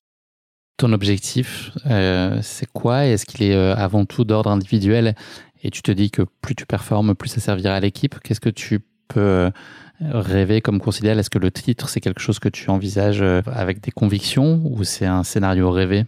Ton objectif, euh, c'est quoi? Est-ce qu'il est euh, avant tout d'ordre individuel et tu te dis que plus tu performes, plus ça servira à l'équipe. Qu'est-ce que tu peux euh, rêver comme course Est-ce que le titre, c'est quelque chose que tu envisages euh, avec des convictions ou c'est un scénario rêvé?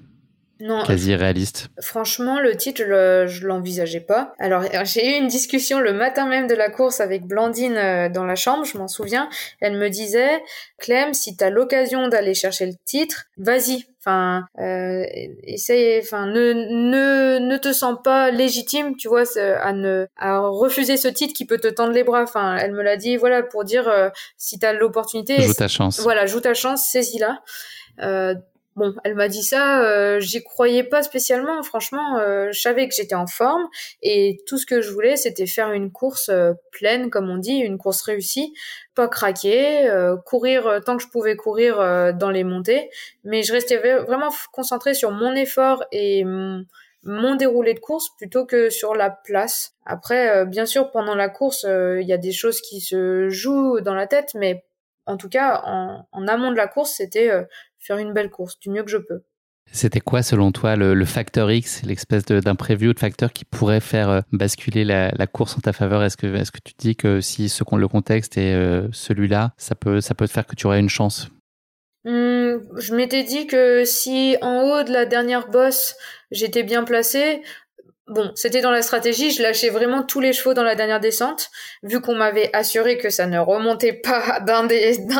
Non, quasi réaliste. Franchement, le titre, je, je l'envisageais pas. Alors, j'ai eu une discussion le matin même de la course avec Blandine euh, dans la chambre, je m'en souviens. Elle me disait, Clem, si t'as l'occasion d'aller chercher le titre, vas-y. Enfin, euh, essaye. Enfin, ne ne ne te sens pas légitime, tu vois, à ne à refuser ce titre qui peut te tendre les bras. Enfin, elle me l'a dit, voilà, pour dire euh, si t'as l'opportunité, joue ta chance. Voilà, joue ta chance, saisis-la. Euh, Bon, elle m'a dit ça, euh, j'y croyais pas spécialement. Franchement, euh, je savais que j'étais en forme et tout ce que je voulais, c'était faire une course euh, pleine, comme on dit, une course réussie, pas craquer, courir tant que je pouvais courir dans les montées. Mais je restais vraiment concentrée sur mon effort et mon déroulé de course plutôt que sur la place. Après, bien sûr, pendant la course, il y a des choses qui se jouent dans la tête, mais en tout cas, en amont de la course, c'était faire une belle course du mieux que je peux. C'était quoi, selon toi, le, facteur X, l'espèce d'imprévu ou de facteur qui pourrait faire euh, basculer la, course en ta faveur? Est-ce que, est que tu dis que si ce, le contexte est euh, celui-là, ça peut, ça peut te faire que tu aurais une chance? Mmh, Je m'étais dit que si en haut de la dernière bosse, j'étais bien placée, Bon, c'était dans la stratégie, je lâchais vraiment tous les chevaux dans la dernière descente, vu qu'on m'avait assuré que ça ne remontait pas d'un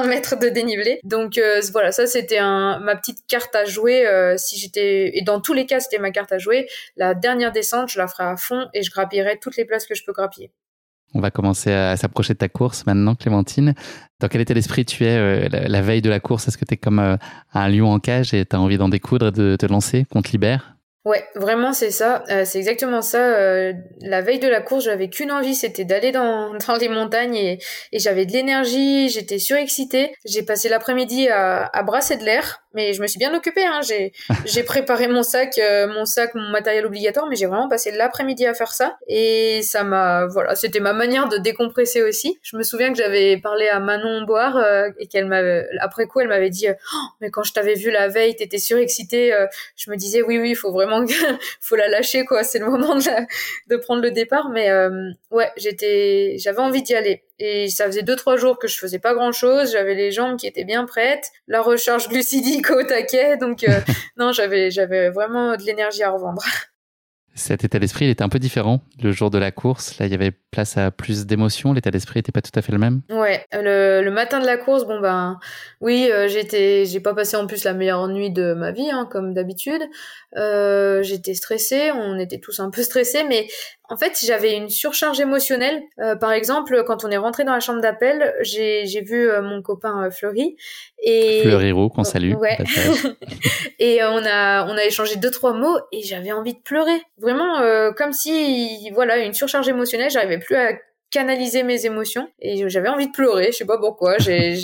mètre de dénivelé. Donc euh, voilà, ça c'était ma petite carte à jouer. Euh, si j'étais et dans tous les cas c'était ma carte à jouer. La dernière descente, je la ferai à fond et je grappillerai toutes les places que je peux grappiller. On va commencer à s'approcher de ta course maintenant, Clémentine. Dans quel état d'esprit tu es euh, la, veille de la course? Est-ce que tu es comme un lion en cage et tu as envie d'en découdre et de te lancer? Qu'on te libère? Ouais, vraiment c'est ça, euh, c'est exactement ça. Euh, la veille de la course, j'avais qu'une envie, c'était d'aller dans, dans les montagnes et, et j'avais de l'énergie, j'étais surexcitée. J'ai passé l'après-midi à, à brasser de l'air, mais je me suis bien occupée. Hein. J'ai j'ai préparé mon sac, euh, mon sac, mon matériel obligatoire, mais j'ai vraiment passé l'après-midi à faire ça et ça m'a voilà, c'était ma manière de décompresser aussi. Je me souviens que j'avais parlé à Manon Boire et qu'elle m'avait après coup elle m'avait dit oh, mais quand je t'avais vu la veille, t'étais surexcitée. je me disais oui oui, il faut vraiment faut la lâcher quoi. C'est le moment de, de, prendre le départ. Mais euh, ouais, j'étais, j'avais envie d'y aller. Et ça faisait deux trois jours que je faisais pas grand chose. J'avais les jambes qui étaient bien prêtes, la recharge glucidique au taquet. Donc euh, non, j'avais j'avais vraiment de l'énergie à revendre. Cet état d'esprit, il était un peu différent le jour de la course. Là, il y avait place à plus d'émotions. L'état d'esprit n'était pas tout à fait le même. Ouais, le, matin de la course, bon ben, oui, euh, j'ai pas passé en plus la meilleure nuit de ma vie, hein, comme d'habitude. Euh, j'étais stressée, on était tous un peu stressés, mais en fait, j'avais une surcharge émotionnelle. Euh, par exemple, quand on est rentré dans la chambre d'appel, j'ai, j'ai vu euh, mon copain euh, Fleury et Fleury Roux qu'on salue. Ouais. et on a on a échangé deux trois mots et j'avais envie de pleurer. Vraiment comme si voilà une surcharge émotionnelle. J'arrivais plus à canaliser mes émotions et j'avais envie de pleurer je sais pas pourquoi j'ai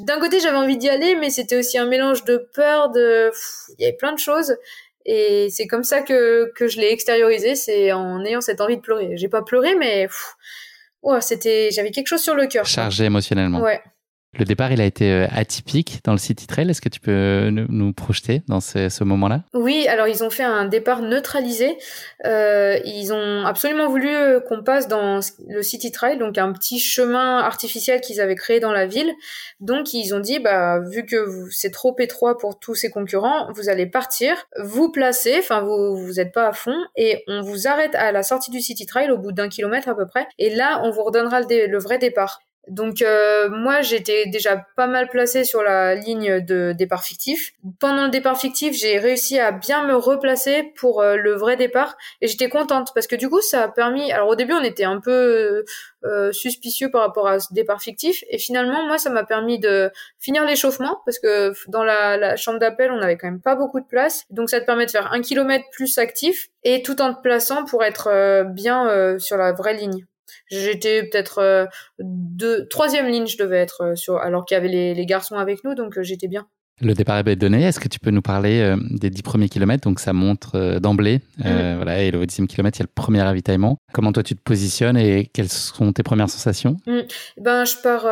d'un côté j'avais envie d'y aller mais c'était aussi un mélange de peur de il y avait plein de choses et c'est comme ça que, que je l'ai extériorisé, c'est en ayant cette envie de pleurer. J'ai pas pleuré, mais c'était, j'avais quelque chose sur le cœur. Chargé émotionnellement. Ouais. Le départ, il a été euh, atypique dans le City Trail. Est-ce que tu peux nous projeter dans ce, moment-là? Oui, alors ils ont fait un départ neutralisé. Euh, ils ont absolument voulu euh, qu'on passe dans le City Trail, donc un petit chemin artificiel qu'ils avaient créé dans la ville. Donc ils ont dit, bah vu que c'est trop étroit pour tous ces concurrents, vous allez partir, vous placer, enfin vous vous êtes pas à fond, et on vous arrête à la sortie du City Trail au bout d'un kilomètre à peu près. Et là, on vous redonnera le vrai départ. Donc euh, moi j'étais déjà pas mal placée sur la ligne de départ fictif. Pendant le départ fictif, j'ai réussi à bien me replacer pour euh, le vrai départ et j'étais contente parce que du coup ça a permis. Alors au début on était un peu euh, suspicieux par rapport à ce départ fictif et finalement moi ça m'a permis de finir l'échauffement parce que dans la, la chambre d'appel on avait quand même pas beaucoup de place donc ça te permet de faire un kilomètre plus actif et tout en te plaçant pour être bien sur la vraie ligne. J'étais peut-être euh, de troisième ligne, je devais être euh, sur, alors qu'il y avait les, garçons avec nous, donc euh, j'étais bien. Le départ est donné. Est-ce que tu peux nous parler des dix premiers kilomètres? Donc ça montre d'emblée. Mm. Voilà, et le dixième kilomètre, il y a le premier ravitaillement. Comment toi tu te positionnes et quelles sont tes premières sensations? Mm. Ben je pars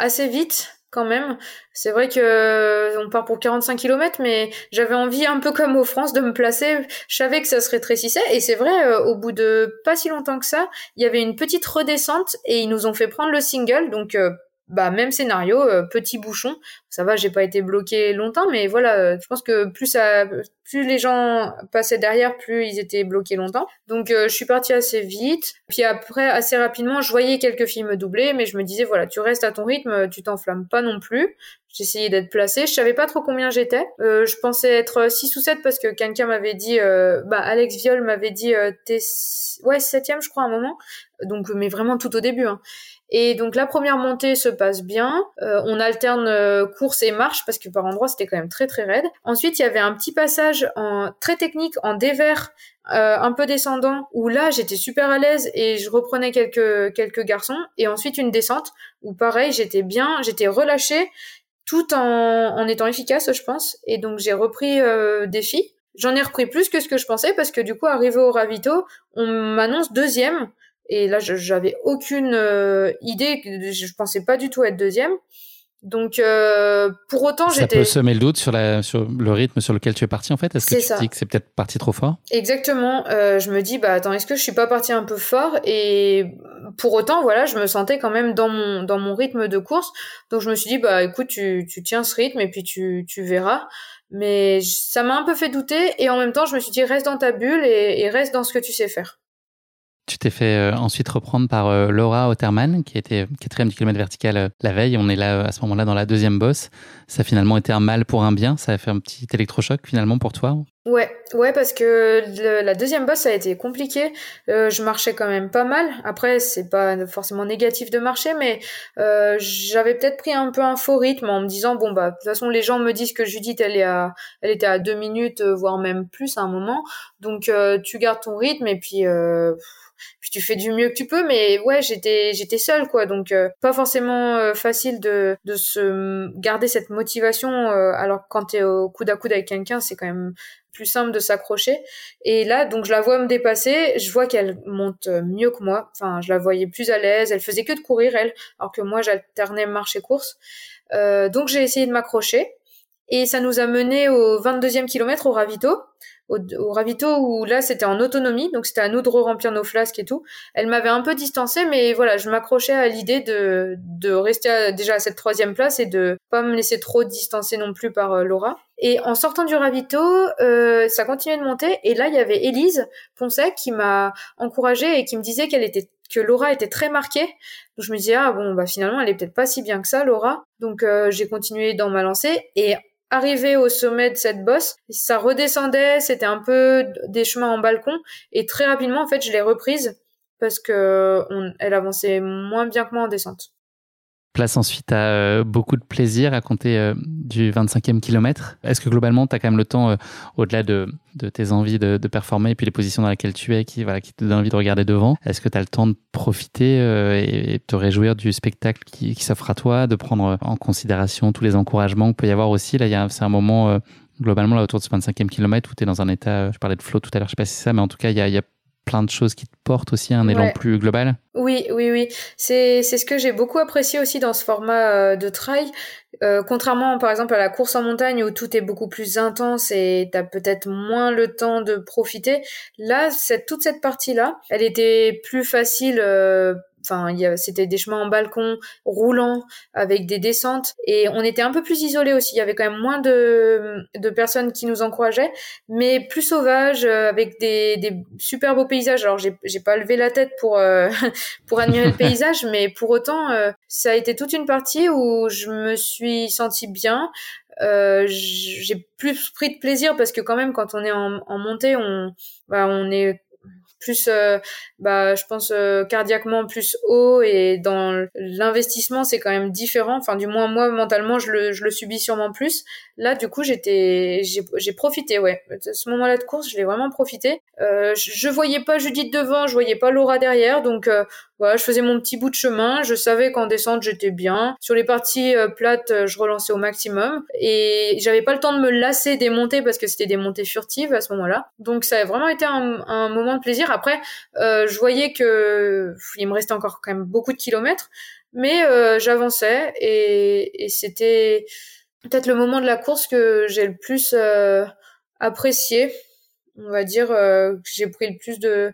assez vite quand même. C'est vrai que euh, on part pour 45 km, mais j'avais envie un peu comme aux France de me placer. Je savais que ça se rétrécissait et c'est vrai, euh, au bout de pas si longtemps que ça, il y avait une petite redescente et ils nous ont fait prendre le single, donc euh, bah même scénario, euh, petit bouchon. Ça va, j'ai pas été bloqué longtemps, mais voilà, euh, je pense que plus ça, plus les gens passaient derrière, plus ils étaient bloqués longtemps. Donc euh, je suis partie assez vite. Puis après, assez rapidement, je voyais quelques filles me doubler, mais je me disais voilà, tu restes à ton rythme, tu t'enflammes pas non plus. J'essayais d'être placée. Je savais pas trop combien j'étais. je pensais être 6 ou 7 parce que quelqu'un m'avait dit, bah Alex Viol m'avait dit, t'es ouais septième je crois à un moment. Donc mais vraiment tout au début. Hein. Et donc la première montée se passe bien. Euh, on alterne euh, course et marche parce que par endroits c'était quand même très très raide. Ensuite il y avait un petit passage en très technique en dévers euh, un peu descendant où là j'étais super à l'aise et je reprenais quelques quelques garçons et ensuite une descente où pareil j'étais bien j'étais relâchée tout en, en étant efficace je pense et donc j'ai repris euh, des filles j'en ai repris plus que ce que je pensais parce que du coup arrivé au ravito on m'annonce deuxième et là j'avais aucune euh, idée je pensais pas du tout être deuxième donc euh, pour autant j'étais. Ça peut semer le doute sur, la, sur le rythme sur lequel tu es parti en fait. Est-ce que tu te dis que c'est peut-être parti trop fort? Exactement. Euh, je me dis bah attends est-ce que je suis pas parti un peu fort? Et pour autant voilà je me sentais quand même dans mon dans mon rythme de course. Donc je me suis dit bah écoute tu, tu tiens ce rythme et puis tu, tu verras. Mais ça m'a un peu fait douter et en même temps je me suis dit reste dans ta bulle et, et reste dans ce que tu sais faire. Tu t'es fait euh, ensuite reprendre par euh, Laura Otterman, qui était quatrième du kilomètre vertical euh, la veille. On est là à ce moment-là dans la deuxième bosse. Ça a finalement été un mal pour un bien. Ça a fait un petit électrochoc finalement pour toi? Ouais, ouais, parce que la deuxième bosse a été compliqué. je marchais quand même pas mal. Après, c'est pas forcément négatif de marcher, mais j'avais peut-être pris un peu un faux rythme en me disant bon bah de toute façon les gens me disent que Judith elle est à, elle était à deux minutes voire même plus à un moment. Donc tu gardes ton rythme et puis puis tu fais du mieux que tu peux mais ouais j'étais j'étais seule quoi. Donc euh, pas forcément euh, facile de de se garder cette motivation euh, alors quand t'es au coude à coude avec quelqu'un c'est quand même plus simple de s'accrocher. Et là donc je la vois me dépasser. Je vois qu'elle monte mieux que moi. Enfin je la voyais plus à l'aise. Elle faisait que de courir elle alors que moi j'alternais marche et course. Donc j'ai essayé de m'accrocher et ça nous a mené au 22e kilomètre au ravito au, ravito où là c'était en autonomie, donc c'était à nous de remplir nos flasques et tout. Elle m'avait un peu distancée, mais voilà, je m'accrochais à l'idée de, de rester déjà à cette troisième place et de pas me laisser trop distancer non plus par euh, Laura. Et en sortant du ravito, euh, ça continuait de monter et là il y avait Élise Poncet qui m'a encouragée et qui me disait qu'elle était que Laura était très marquée. Donc je me disais ah bon bah finalement elle est peut-être pas si bien que ça Laura. Donc euh, j'ai continué dans ma lancée et arrivé au sommet de cette bosse, ça redescendait, c'était un peu des chemins en balcon, et très rapidement, en fait, je l'ai reprise parce que elle avançait moins bien que moi en descente place ensuite à euh, beaucoup de plaisir à compter euh, du 25e kilomètre. Est-ce que globalement, tu as quand même le temps, euh, au-delà de, tes envies de, performer et puis les positions dans lesquelles tu es, qui, voilà, qui te donnent envie de regarder devant, est-ce que tu as le temps de profiter et, te réjouir du spectacle qui, s'offre à toi, de prendre en considération tous les encouragements qu'il peut y avoir aussi? Là, c'est un moment globalement là autour de ce 25e kilomètre où tu es dans un état, je parlais de flow tout à l'heure, je sais pas si c'est ça, mais en tout cas, il y a plein de choses qui te portent aussi un élan plus global Oui, oui, oui. C'est, c'est ce que j'ai beaucoup apprécié aussi dans ce format euh, de trail. Euh, contrairement par exemple à la course en montagne où tout est beaucoup plus intense et t'as peut-être moins le temps de profiter, là, cette, toute cette partie-là, elle était plus facile euh, Enfin, c'était des chemins en balcon roulants avec des descentes et on était un peu plus isolés aussi. Il y avait quand même moins de, de personnes qui nous encourageaient, mais plus sauvage euh, avec des, des super beaux paysages. Alors j'ai j'ai pas levé la tête pour euh, pour admirer le paysage, mais pour autant euh, ça a été toute une partie où je me suis sentie bien. Euh, j'ai plus pris de plaisir parce que quand même quand on est en, en montée on bah, on est plus euh, bah je pense euh, cardiaquement plus haut et dans l'investissement c'est quand même différent. Enfin du moins moi mentalement je le je le subis sûrement plus. Là du coup j'étais j'ai profité ouais. Ce moment-là de course je l'ai vraiment profité. Euh, je, je, voyais pas Judith devant je voyais pas Laura derrière. Donc euh, voilà, je faisais mon petit bout de chemin. Je savais qu'en descente, j'étais bien. Sur les parties euh, plates, euh, je relançais au maximum. Et j'avais pas le temps de me lasser des montées parce que c'était des montées furtives à ce moment-là. Donc ça a vraiment été un, un moment de plaisir. Après, euh, je voyais que il me restait encore quand même beaucoup de kilomètres, mais euh, j'avançais et, et c'était peut-être le moment de la course que j'ai le plus apprécié. On va dire que j'ai pris le plus de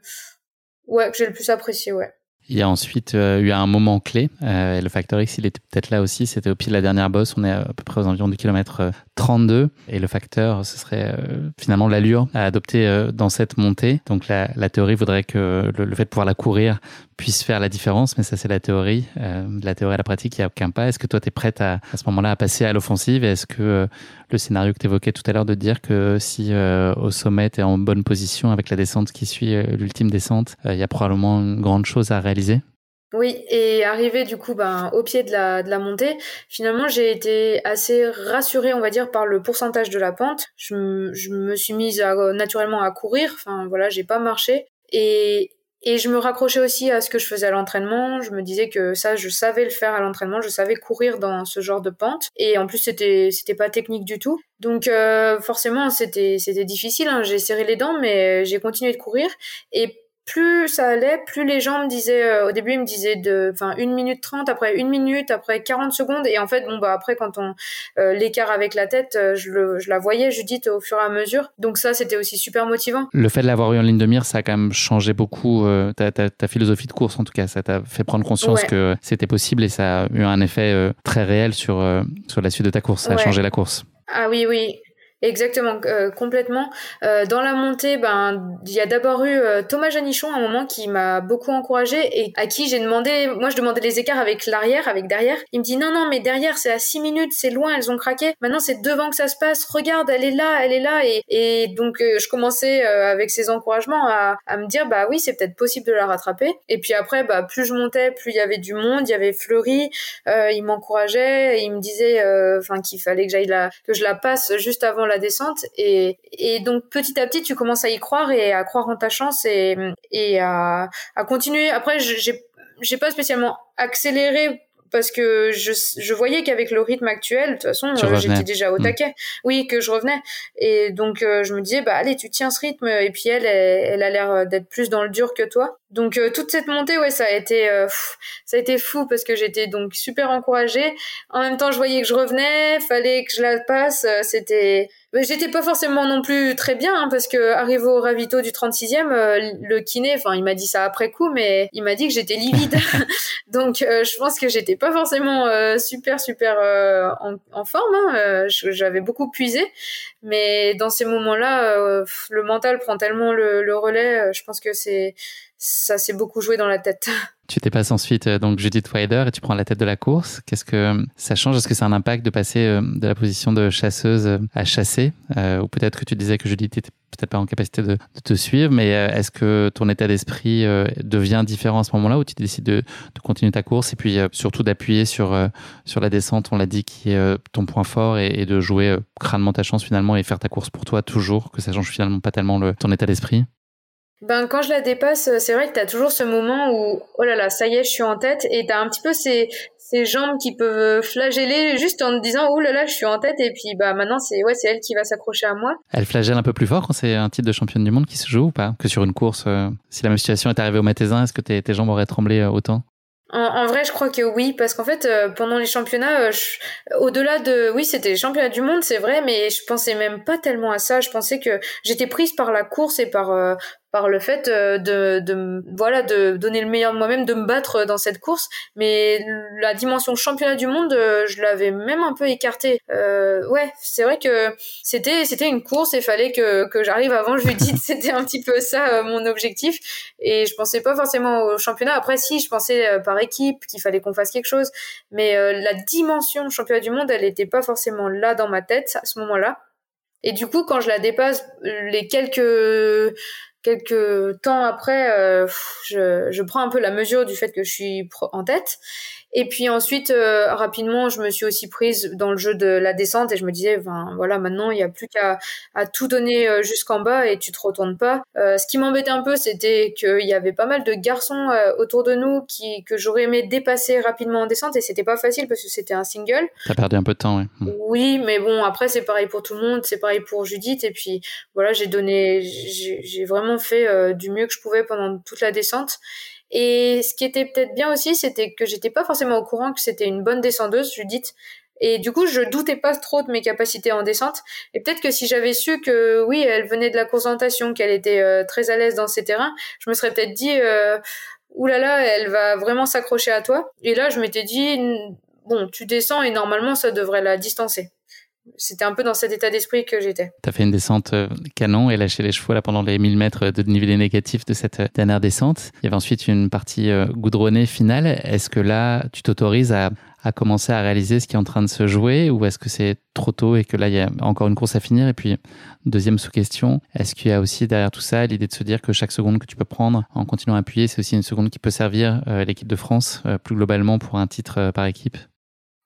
ouais que j'ai le plus apprécié ouais. Il y a ensuite euh, eu un moment clé. Euh, le facteur X, il était peut-être là aussi. C'était au pied de la dernière bosse. On est à peu près aux environs du kilomètre 32. Euh, Et le facteur, ce serait finalement l'allure à adopter dans cette montée. Donc la, la théorie voudrait que le, le, fait de pouvoir la courir puisse faire la différence, mais ça c'est la théorie. Euh, la théorie à la pratique, il n'y a aucun pas. Est-ce que toi tu es prête à, à ce moment-là à passer à l'offensive? Est-ce que euh, le scénario que tu évoquais tout à l'heure de dire que si euh, au sommet tu es en bonne position avec la descente qui suit euh, l'ultime descente, il y a probablement une grande chose à réaliser? Oui, et arrivé du coup ben, au pied de la, de la montée, finalement j'ai été assez rassurée, on va dire, par le pourcentage de la pente. Je, me suis mise naturellement à courir, enfin voilà, j'ai pas marché. Et, et je me raccrochais aussi à ce que je faisais à l'entraînement. Je me disais que ça, je savais le faire à l'entraînement. Je savais courir dans ce genre de pente. Et en plus, c'était c'était pas technique du tout. Donc euh, forcément, c'était c'était difficile. Hein. J'ai serré les dents, mais j'ai continué de courir. Et plus ça allait, plus les gens me disaient, euh, au début ils me disaient de, enfin une minute trente, après une minute, après 40 secondes, et en fait bon bah après quand on euh, l'écart avec la tête, euh, je, le, je la voyais Judith au fur et à mesure, donc ça c'était aussi super motivant. Le fait de l'avoir eu en ligne de mire, ça a quand même changé beaucoup ta, ta, ta, philosophie de course en tout cas, ça t'a fait prendre conscience que c'était possible et ça a eu un effet très réel sur sur la suite de ta course, ça a changé la course. Ah oui oui, Exactement, euh, complètement. Euh, dans la montée, ben il y a d'abord eu euh, Thomas Janichon à un moment qui m'a beaucoup encouragé et à qui j'ai demandé, moi je demandais les écarts avec l'arrière, avec derrière. Il me dit non non mais derrière c'est à 6 minutes, c'est loin, elles ont craqué. Maintenant c'est devant que ça se passe. Regarde, elle est là, elle est là et, donc je commençais avec ces encouragements à, me dire bah oui c'est peut-être possible de la rattraper. Et puis après bah plus je montais, plus il y avait du monde, il y avait Fleury, il m'encourageait, il me disait enfin qu'il fallait que j'aille que je la passe juste avant la descente et, et donc petit à petit tu commences à y croire et à croire en ta chance et, et à, à continuer. Après j'ai j'ai pas spécialement accéléré parce que je, je voyais qu'avec le rythme actuel, de toute façon, euh, j'étais déjà au mm. taquet. Oui, que je revenais. Et donc, euh, je me disais, bah allez, tu tiens ce rythme. Et puis elle, elle, a l'air d'être plus dans le dur que toi. Donc, euh, toute cette montée, ouais, ça a été, ça a été fou parce que j'étais donc super encouragée. En même temps, je voyais que je revenais, fallait que je la passe. C'était, J'étais pas forcément non plus très bien hein, parce que arrivé au ravito du 36e, euh, le kiné, enfin il m'a dit ça après coup, mais il m'a dit que j'étais livide. Donc euh, je pense que j'étais pas forcément euh, super super en, en, forme. Hein. J'avais beaucoup puisé, mais dans ces moments-là, le mental prend tellement le, le relais. je pense que c'est ça s'est beaucoup joué dans la tête. Tu t'es passé ensuite euh, donc Judith Wider et tu prends la tête de la course. Qu'est-ce que euh, ça change? Est-ce que c'est un impact de passer euh, de la position de chasseuse à chasser? Ou peut-être que tu disais que Judith était peut-être pas en capacité de, te suivre, mais est-ce que ton état d'esprit devient différent à ce moment-là ou tu décides de, continuer ta course et puis surtout d'appuyer sur, la descente, on l'a dit, qui est ton point fort et, de jouer crânement ta chance finalement et faire ta course pour toi toujours, que ça change finalement pas tellement le, ton état d'esprit? Ben, quand je la dépasse, c'est vrai que tu as toujours ce moment où, oh là là, ça y est, je suis en tête, et tu as un petit peu ces, ces jambes qui peuvent flageller juste en te disant, oh là là, je suis en tête, et puis bah maintenant, c'est ouais, elle qui va s'accrocher à moi. Elle flagelle un peu plus fort quand c'est un titre de championne du monde qui se joue ou pas? Que sur une course, euh, si la même situation est arrivée au Matézin, est-ce que tes, tes jambes auraient tremblé euh, autant? En, vrai, je crois que oui, parce qu'en fait, euh, pendant les championnats, au-delà de, oui, c'était les championnats du monde, c'est vrai, mais je pensais même pas tellement à ça. Je pensais que j'étais prise par la course et par par le fait euh, de, de voilà de donner le meilleur de moi-même, de me battre dans cette course. Mais la dimension championnat du monde, euh, je l'avais même un peu écartée. Euh, ouais, c'est vrai que c'était c'était une course et fallait que que j'arrive avant Judith. c'était un petit peu ça mon objectif. Et je pensais pas forcément au championnat. Après, si, je pensais par équipe qu'il fallait qu'on fasse quelque chose. Mais la dimension championnat du monde, elle était pas forcément là dans ma tête à ce moment-là. Et du coup, quand je la dépasse, les quelques quelques temps après, euh, je, je, prends un peu la mesure du fait que je suis en tête. Et puis ensuite, euh, rapidement, je me suis aussi prise dans le jeu de la descente et je me disais, ben voilà, maintenant il n'y a plus qu'à à tout donner euh, jusqu'en bas et tu te retournes pas. Euh, ce qui m'embêtait un peu, c'était qu'il y avait pas mal de garçons autour de nous qui que j'aurais aimé dépasser rapidement en descente et c'était pas facile parce que c'était un single. T'as perdu un peu de temps, oui. Mm. Oui, mais bon, après c'est pareil pour tout le monde, c'est pareil pour Judith et puis voilà, j'ai donné, j'ai vraiment fait du mieux que je pouvais pendant toute la descente. Et ce qui était peut-être bien aussi, c'était que j'étais pas forcément au courant que c'était une bonne descendeuse, Judith. Et du coup, je doutais pas trop de mes capacités en descente. Et peut-être que si j'avais su que oui, elle venait de la concentration, qu'elle était euh, très à l'aise dans ces terrains, je me serais peut-être dit, euh, oulala, elle va vraiment s'accrocher à toi. Et là, je m'étais dit, bon, tu descends et normalement, ça devrait la distancer c'était un peu dans cet état d'esprit que j'étais. Tu as fait une descente euh, canon et lâché les chevaux là pendant les 1000 mètres de dénivelé négatif de cette euh, dernière descente. Il y avait ensuite une partie euh, goudronnée finale. Est-ce que là, tu t'autorises à, à commencer à réaliser ce qui est en train de se jouer ou est-ce que c'est trop tôt et que là, il y a encore une course à finir? Et puis, deuxième sous-question, est-ce qu'il y a aussi derrière tout ça l'idée de se dire que chaque seconde que tu peux prendre en continuant à appuyer, c'est aussi une seconde qui peut servir l'équipe de France plus globalement pour un titre par équipe?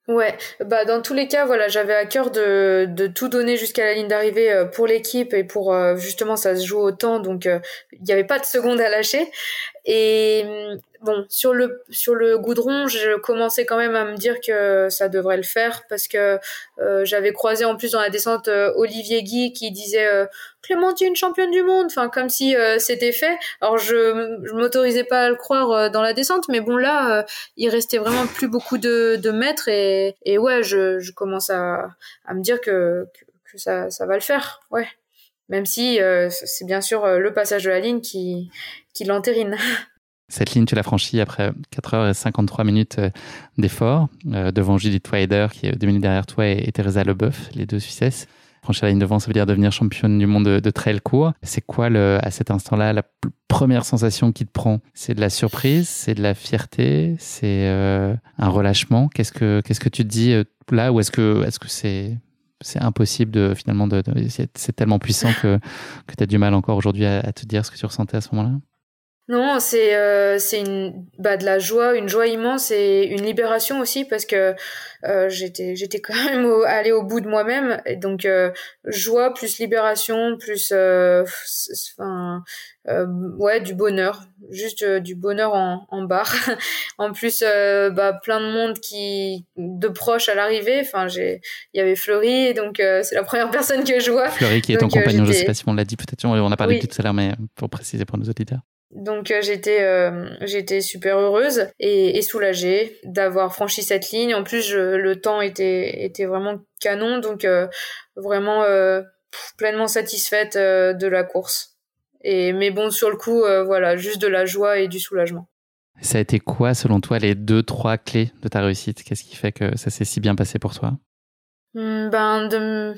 Ouais, bah dans tous les cas, voilà, j'avais à cœur de, de tout donner jusqu'à la ligne d'arrivée euh, pour l'équipe et pour euh, justement ça se joue au temps, donc euh, il n'y avait pas de seconde à lâcher. Et bon, sur le sur le goudron, je commençais quand même à me dire que ça devrait le faire parce que j'avais croisé en plus dans la descente Olivier Guy qui disait Clémentine championne du monde, enfin comme si euh, c'était fait. Alors je je m'autorisais pas à le croire euh, dans la descente, mais bon là euh, il restait vraiment plus beaucoup de, de mètres et, et ouais je, je commence à, à me dire que, que, ça ça va le faire, ouais. Même si c'est bien sûr le passage de la ligne qui qui l'entérine. Cette ligne, tu l'as franchie après 4h53 minutes d'effort, devant Judith Weider, qui est deux minutes derrière toi, et, Teresa Leboeuf, les deux Suissesses. Franchir la ligne devant, ça veut dire devenir championne du monde de, trail court. C'est quoi, à cet instant-là, la première sensation qui te prend? C'est de la surprise? C'est de la fierté? C'est euh, un relâchement? Qu'est-ce que Qu'est-ce que tu te dis euh, là? Ou est-ce que est-ce c'est impossible de finalement de, c'est tellement puissant que que tu as du mal encore aujourd'hui à, à te dire ce que tu ressentais à ce moment-là? Non, c'est euh, c'est une bah de la joie, une joie immense et une libération aussi parce que euh, j'étais j'étais quand même au, allée au bout de moi-même et donc euh, joie plus libération plus enfin ouais du bonheur, juste du bonheur en en barre. en plus bah plein de monde qui de proches à l'arrivée, enfin j'ai il y avait Fleury donc c'est la première personne que je vois. Fleury qui est ton compagnon, je sais pas si on l'a dit peut-être on a parlé tout à l'heure mais pour préciser pour nos auditeurs. Donc euh, j'étais euh, j'étais super heureuse et, soulagée d'avoir franchi cette ligne. En plus le temps était était vraiment canon donc euh, vraiment pleinement satisfaite de la course. Et mais bon sur le coup voilà juste de la joie et du soulagement. Ça a été quoi selon toi les deux trois clés de ta réussite? Qu'est-ce qui fait que ça s'est si bien passé pour toi? Ben, de,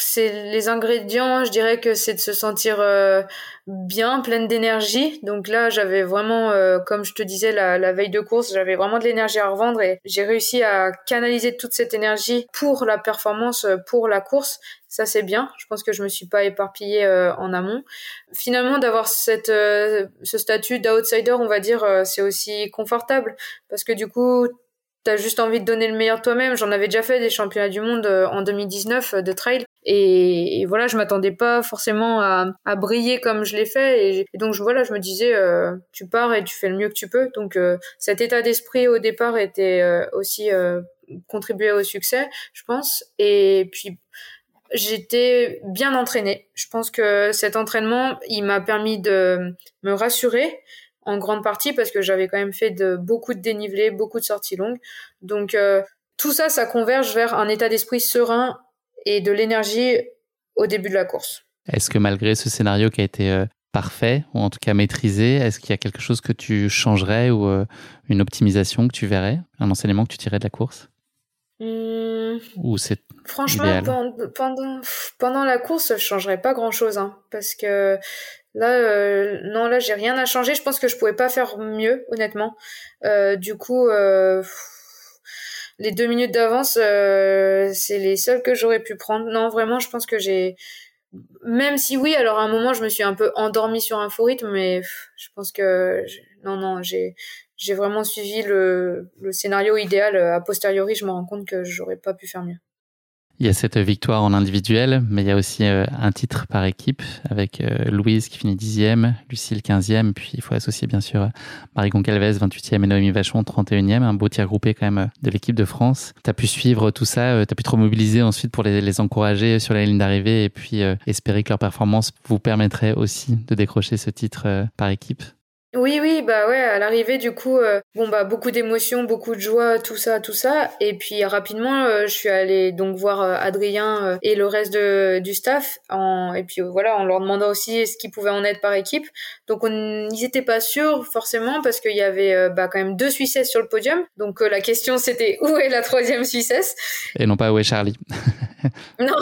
c'est les ingrédients. Je dirais que c'est de se sentir euh, bien, pleine d'énergie. Donc là, j'avais vraiment, euh, comme je te disais la, la veille de course, j'avais vraiment de l'énergie à revendre et j'ai réussi à canaliser toute cette énergie pour la performance, pour la course. Ça c'est bien. Je pense que je me suis pas éparpillée euh, en amont. Finalement, d'avoir cette ce statut d'outsider, on va dire, c'est aussi confortable parce que du coup t'as juste envie de donner le meilleur toi-même. J'en avais déjà fait des championnats du monde euh, en 2019 euh, de trail. Et, voilà, je m'attendais pas forcément à, à briller comme je l'ai fait. Et, donc voilà, je me disais, euh, tu pars et tu fais le mieux que tu peux. Donc cet état d'esprit au départ était aussi contribué au succès, je pense. Et puis j'étais bien entraînée. Je pense que cet entraînement, il m'a permis de me rassurer en grande partie parce que j'avais quand même fait de beaucoup de dénivelé, beaucoup de sorties longues. Donc euh, tout ça, ça converge vers un état d'esprit serein et de l'énergie au début de la course. Est-ce que malgré ce scénario qui a été euh, parfait, ou en tout cas maîtrisé, est-ce qu'il y a quelque chose que tu changerais ou euh, une optimisation que tu verrais, un enseignement que tu tirais de la course? Mmh. Ou c'est Franchement, pendant, pendant, la course, je changerais pas grand-chose, hein, parce que Là, euh, non, là, j'ai rien à changer. Je pense que je pouvais pas faire mieux, honnêtement. Euh, du coup, euh, les deux minutes d'avance, c'est les seules que j'aurais pu prendre. Non, vraiment, je pense que j'ai, même si oui, alors à un moment, je me suis un peu endormie sur un faux rythme, mais je pense que non, non, j'ai j'ai vraiment suivi le, le scénario idéal. A posteriori, je me rends compte que j'aurais pas pu faire mieux. Il y a cette victoire en individuel, mais il y a aussi euh, un titre par équipe avec euh, Louise qui finit dixième, Lucille quinzième, puis il faut associer bien sûr Marie Goncalves 28e et Noémie Vachon 31e, un beau tir groupé quand même de l'équipe de France. Tu as pu suivre tout ça, euh, tu as pu te remobiliser ensuite pour les, les encourager sur la ligne d'arrivée et puis espérer que leur performance vous permettrait aussi de décrocher ce titre par équipe. Oui, oui, bah ouais, à l'arrivée, du coup, euh, bon, bah, beaucoup d'émotions, beaucoup de joie, tout ça, tout ça. Et puis, rapidement, euh, je suis allée donc voir euh, Adrien et le reste de, du staff. En, et puis, voilà, en leur demandant aussi ce qu'ils pouvaient en être par équipe. Donc, on, ils étaient pas sûrs, forcément, parce qu'il y avait, bah, quand même deux Suissesses sur le podium. Donc, la question, c'était où est la troisième Suissesse? Et non pas où est Charlie. non.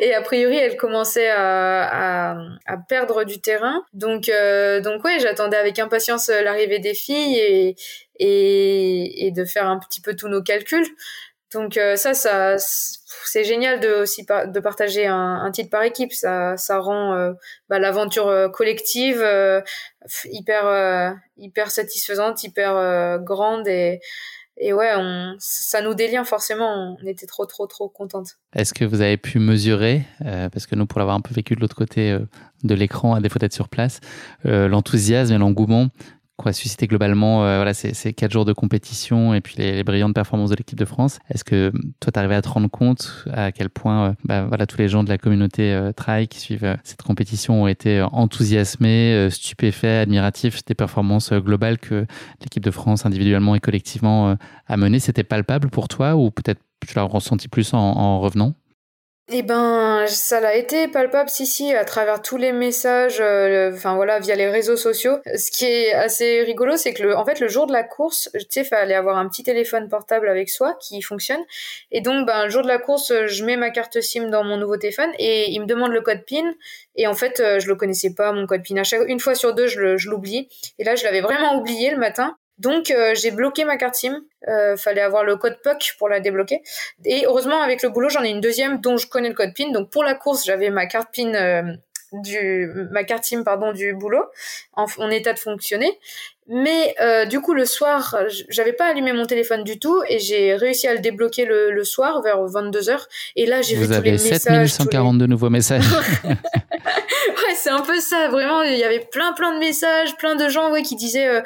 et a priori, elle commençait à, à, perdre du terrain. Donc, donc ouais, j'attendais avec impatience l'arrivée des filles et, et, de faire un petit peu tous nos calculs. Donc euh, ça, c'est génial de aussi de partager un, titre par équipe. Ça, rend euh, bah, l'aventure euh, collective hyper hyper satisfaisante, hyper grande et ouais, ça nous délie forcément. On était trop trop trop contente. Est-ce que vous avez pu mesurer, parce que nous pour l'avoir un peu vécu de l'autre côté de l'écran, à défaut d'être sur place, l'enthousiasme et l'engouement quoi susciter globalement euh, voilà, ces, quatre jours de compétition et puis les, brillantes performances de l'équipe de France. Est-ce que toi, tu arrivé à te rendre compte à quel point euh, bah, voilà, tous les gens de la communauté euh, trail qui suivent cette compétition ont été enthousiasmés, stupéfaits, admiratifs des performances globales que l'équipe de France individuellement et collectivement a menées? C'était palpable pour toi ou peut-être tu l'as ressenti plus en revenant? Eh ben, ça l'a été palpable, si, si, à travers tous les messages, euh, enfin voilà, via les réseaux sociaux. Ce qui est assez rigolo, c'est que le, en fait, le jour de la course, tu sais, fallait avoir un petit téléphone portable avec soi qui fonctionne. Et donc, ben, le jour de la course, je mets ma carte SIM dans mon nouveau téléphone et il me demande le code PIN. Et en fait, euh, je le connaissais pas, mon code PIN. À chaque, une fois sur deux, je l'oublie. Et là, je l'avais vraiment oublié le matin. Donc euh, j'ai bloqué ma carte SIM. Euh, fallait avoir le code PUC pour la débloquer. Et heureusement avec le boulot j'en ai une deuxième dont je connais le code PIN. Donc pour la course j'avais ma carte PIN euh, du ma carte SIM pardon du boulot en, en état de fonctionner. Mais euh, du coup, le soir, j'avais pas allumé mon téléphone du tout et j'ai réussi à le débloquer le, le soir vers 22h. Et là, j'ai vu tous les messages. Vous avez 7142 nouveaux messages. ouais, c'est un peu ça. Vraiment, il y avait plein, plein de messages, plein de gens ouais, qui disaient euh,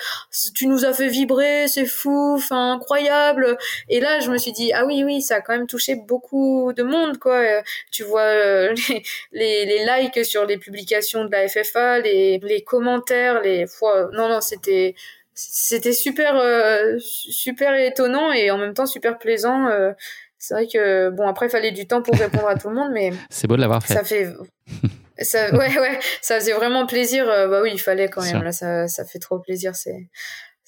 Tu nous as fait vibrer, c'est fou, enfin, incroyable. Et là, je me suis dit Ah oui, oui, ça a quand même touché beaucoup de monde, quoi. Euh, tu vois euh, les, les, likes sur les publications de la FFA, les, les commentaires, les. Non, non, c'était c'était super euh, super étonnant et en même temps super plaisant euh, c'est vrai que bon après il fallait du temps pour répondre à tout le monde mais c'est beau de l'avoir fait ça fait ça ouais ouais ça faisait vraiment plaisir euh, bah oui il fallait quand même là ça, ça fait trop plaisir c'est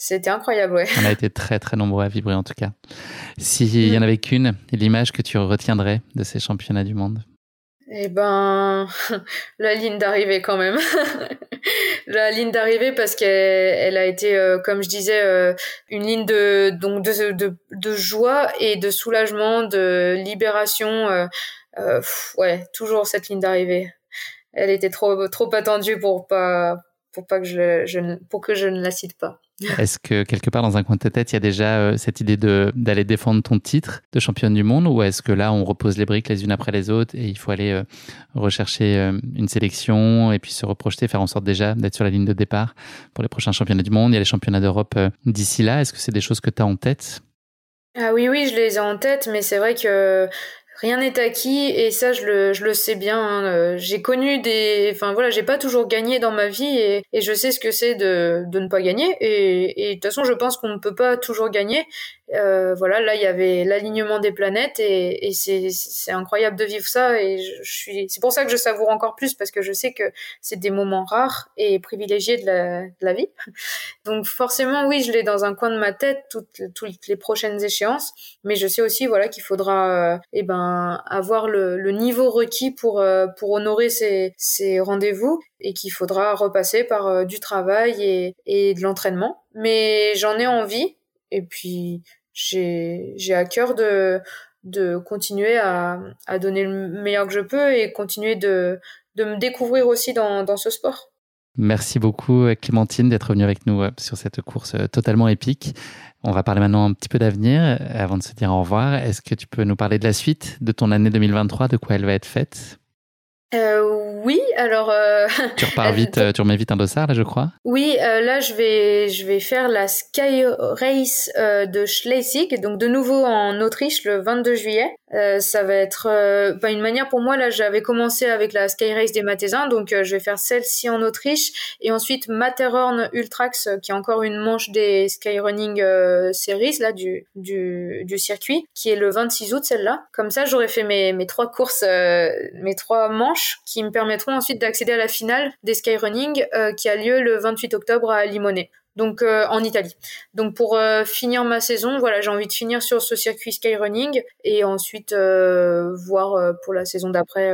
c'était incroyable, ouais. On a été très très nombreux à vibrer en tout cas. S'il y en mm. avait qu'une, l'image que tu retiendrais de ces championnats du monde? Eh ben, la ligne d'arrivée quand même. la ligne d'arrivée parce qu'elle a été, euh, comme je disais, euh, une ligne de donc de, de, joie et de soulagement, de libération. Euh, ouais, toujours cette ligne d'arrivée. Elle était trop trop attendue pour pas pour pas que je, je pour que je ne la cite pas. Est-ce que quelque part dans un coin de ta tête, il y a déjà euh, cette idée d'aller défendre ton titre de championne du monde ou est-ce que là, on repose les briques les unes après les autres et il faut aller euh, rechercher euh, une sélection et puis se reprojeter, faire en sorte déjà d'être sur la ligne de départ pour les prochains championnats du monde? Il y a les championnats d'Europe d'ici là. Est-ce que c'est des choses que tu as en tête? Ah oui, oui, je les ai en tête, mais c'est vrai que rien n'est acquis et ça je le, je le sais bien. Hein. Euh, j'ai connu des, enfin voilà, j'ai pas toujours gagné dans ma vie et, et je sais ce que c'est de, de ne pas gagner et, et de toute façon je pense qu'on ne peut pas toujours gagner euh, voilà, là il y avait l'alignement des planètes et, et c'est incroyable de vivre ça et je, suis c'est pour ça que je savoure encore plus parce que je sais que c'est des moments rares et privilégiés de la, de la vie. Donc forcément oui, je l'ai dans un coin de ma tête toutes, toutes les prochaines échéances, mais je sais aussi voilà qu'il faudra euh, eh ben avoir le, le, niveau requis pour euh, pour honorer ces, ces rendez-vous et qu'il faudra repasser par du travail et, et de l'entraînement. Mais j'en ai envie et puis j'ai à cœur de continuer à, donner le meilleur que je peux et continuer de, me découvrir aussi dans, dans ce sport. Merci beaucoup Clémentine d'être venue avec nous euh, sur cette course euh, totalement épique. On va parler maintenant un petit peu d'avenir euh, avant de se dire au revoir. Est-ce que tu peux nous parler de la suite de ton année 2023, de quoi elle va être faite? Euh, oui, alors. Euh, tu repars vite, euh, tu remets vite un dossard là, je crois. Oui, euh, là je vais je vais faire la Sky Race euh, de Schleswig, donc de nouveau en Autriche le 22 juillet. ça va être pas une manière pour moi là. J'avais commencé avec la Sky Race des Mathésins, donc je vais faire celle-ci en Autriche et ensuite Matterhorn Ultrax, qui est encore une manche des Skyrunning Series là du du du circuit, qui est le 26 août celle-là. Comme ça, j'aurais fait mes mes trois courses, mes trois manches manches qui me permettront ensuite d'accéder à la finale des Skyrunning qui a lieu le 28 octobre à Limone donc euh, en Italie. Donc pour euh, finir ma saison, voilà, j'ai envie de finir sur ce circuit skyrunning et ensuite euh, voir pour la saison d'après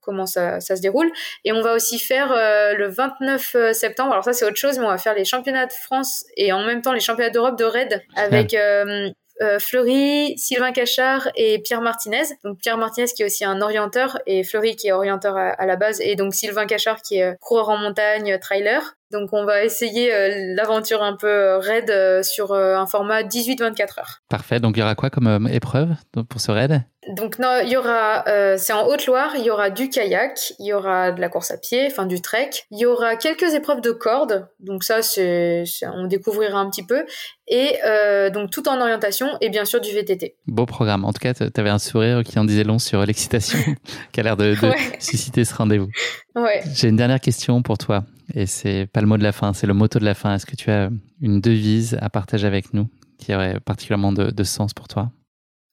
comment ça, ça, se déroule. Et on va aussi faire le 29 septembre, alors ça c'est autre chose, mais on va faire les championnats de France et en même temps les championnats d'Europe de raid avec euh, Fleury, Sylvain Cachard et Pierre Martinez. Donc Pierre Martinez qui est aussi un orienteur et Fleury qui est orienteur à, la base et donc Sylvain Cachard qui est coureur en montagne, trailer. Donc on va essayer euh, l'aventure un peu raid euh, sur un format 18-24 heures. Parfait. Donc il y aura quoi comme épreuve pour ce raid? Donc non, il y aura, euh, c'est en Haute-Loire, il y aura du kayak, il y aura de la course à pied, enfin du trek, il y aura quelques épreuves de corde, donc ça c'est, on découvrira un petit peu, et euh, donc tout en orientation et bien sûr du VTT. Beau programme. En tout cas, tu avais un sourire qui en disait long sur l'excitation qui a l'air de, susciter ce rendez-vous. Ouais. J'ai une dernière question pour toi, et c'est pas le mot de la fin, c'est le motto de la fin. Est-ce que tu as une devise à partager avec nous qui aurait particulièrement de sens pour toi?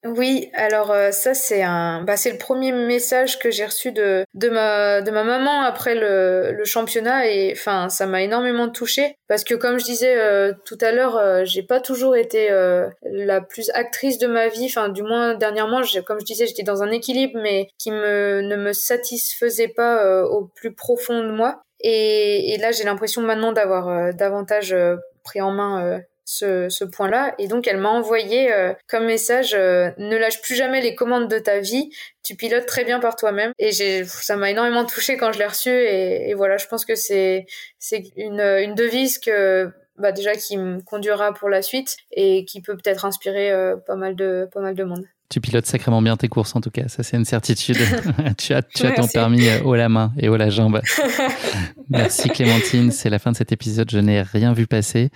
Oui, alors euh, ça c'est un, bah, c'est le premier message que j'ai reçu de de ma de ma maman après le, le championnat et enfin ça m'a énormément touchée parce que comme je disais euh, tout à l'heure, euh, j'ai pas toujours été la plus actrice de ma vie, enfin du moins dernièrement, comme je disais, j'étais dans un équilibre mais qui me ne me satisfaisait pas au plus profond de moi et, et là j'ai l'impression maintenant d'avoir davantage pris en main ce, ce point-là. Et donc, elle m'a envoyé euh, comme message euh, ne lâche plus jamais les commandes de ta vie. Tu pilotes très bien par toi-même. Et j'ai, ça m'a énormément touché quand je l'ai reçu. Et, et, voilà, je pense que c'est c'est une, une devise que bah déjà qui me conduira pour la suite et qui peut peut-être inspirer euh, pas mal de pas mal de monde. Tu pilotes sacrément bien tes courses en tout cas, ça c'est une certitude. tu as, tu as ton permis haut la main et haut la jambe. Merci Clémentine, c'est la fin de cet épisode, je n'ai rien vu passer.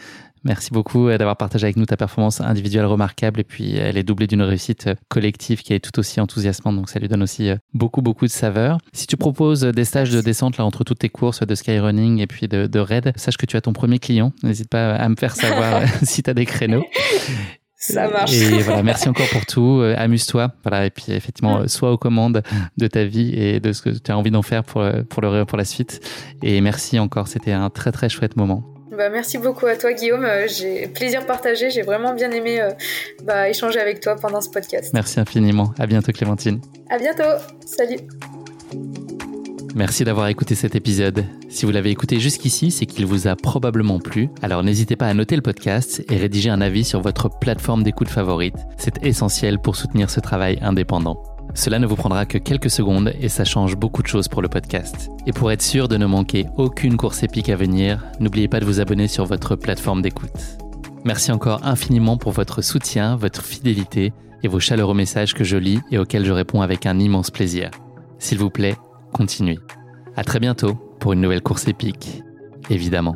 Merci beaucoup euh, d'avoir partagé avec nous ta performance individuelle remarquable et puis elle est doublée d'une réussite euh, collective qui est tout aussi enthousiasmante donc ça lui donne aussi euh, beaucoup beaucoup de saveur. Si tu proposes des stages de descente là entre toutes tes courses de skyrunning et puis de, de raid, sache que tu as ton premier client. N'hésite pas à me faire savoir si tu as des créneaux. Ça marche. Et voilà, merci encore pour tout. Amuse-toi. Voilà, et puis effectivement, sois aux commandes de ta vie et de ce que tu as envie d'en faire pour, pour, le, pour la suite. Et merci encore. C'était un très très chouette moment. Bah, merci beaucoup à toi Guillaume, euh, j'ai plaisir partagé, j'ai vraiment bien aimé euh, bah, échanger avec toi pendant ce podcast. Merci infiniment, à bientôt Clémentine. À bientôt, salut. Merci d'avoir écouté cet épisode. Si vous l'avez écouté jusqu'ici, c'est qu'il vous a probablement plu. Alors n'hésitez pas à noter le podcast et rédiger un avis sur votre plateforme d'écoute favorite. C'est essentiel pour soutenir ce travail indépendant. Cela ne vous prendra que quelques secondes et ça change beaucoup de choses pour le podcast. Et pour être sûr de ne manquer aucune course épique à venir, n'oubliez pas de vous abonner sur votre plateforme d'écoute. Merci encore infiniment pour votre soutien, votre fidélité et vos chaleureux messages que je lis et auxquels je réponds avec un immense plaisir. S'il vous plaît, continuez. À très bientôt pour une nouvelle course épique, évidemment.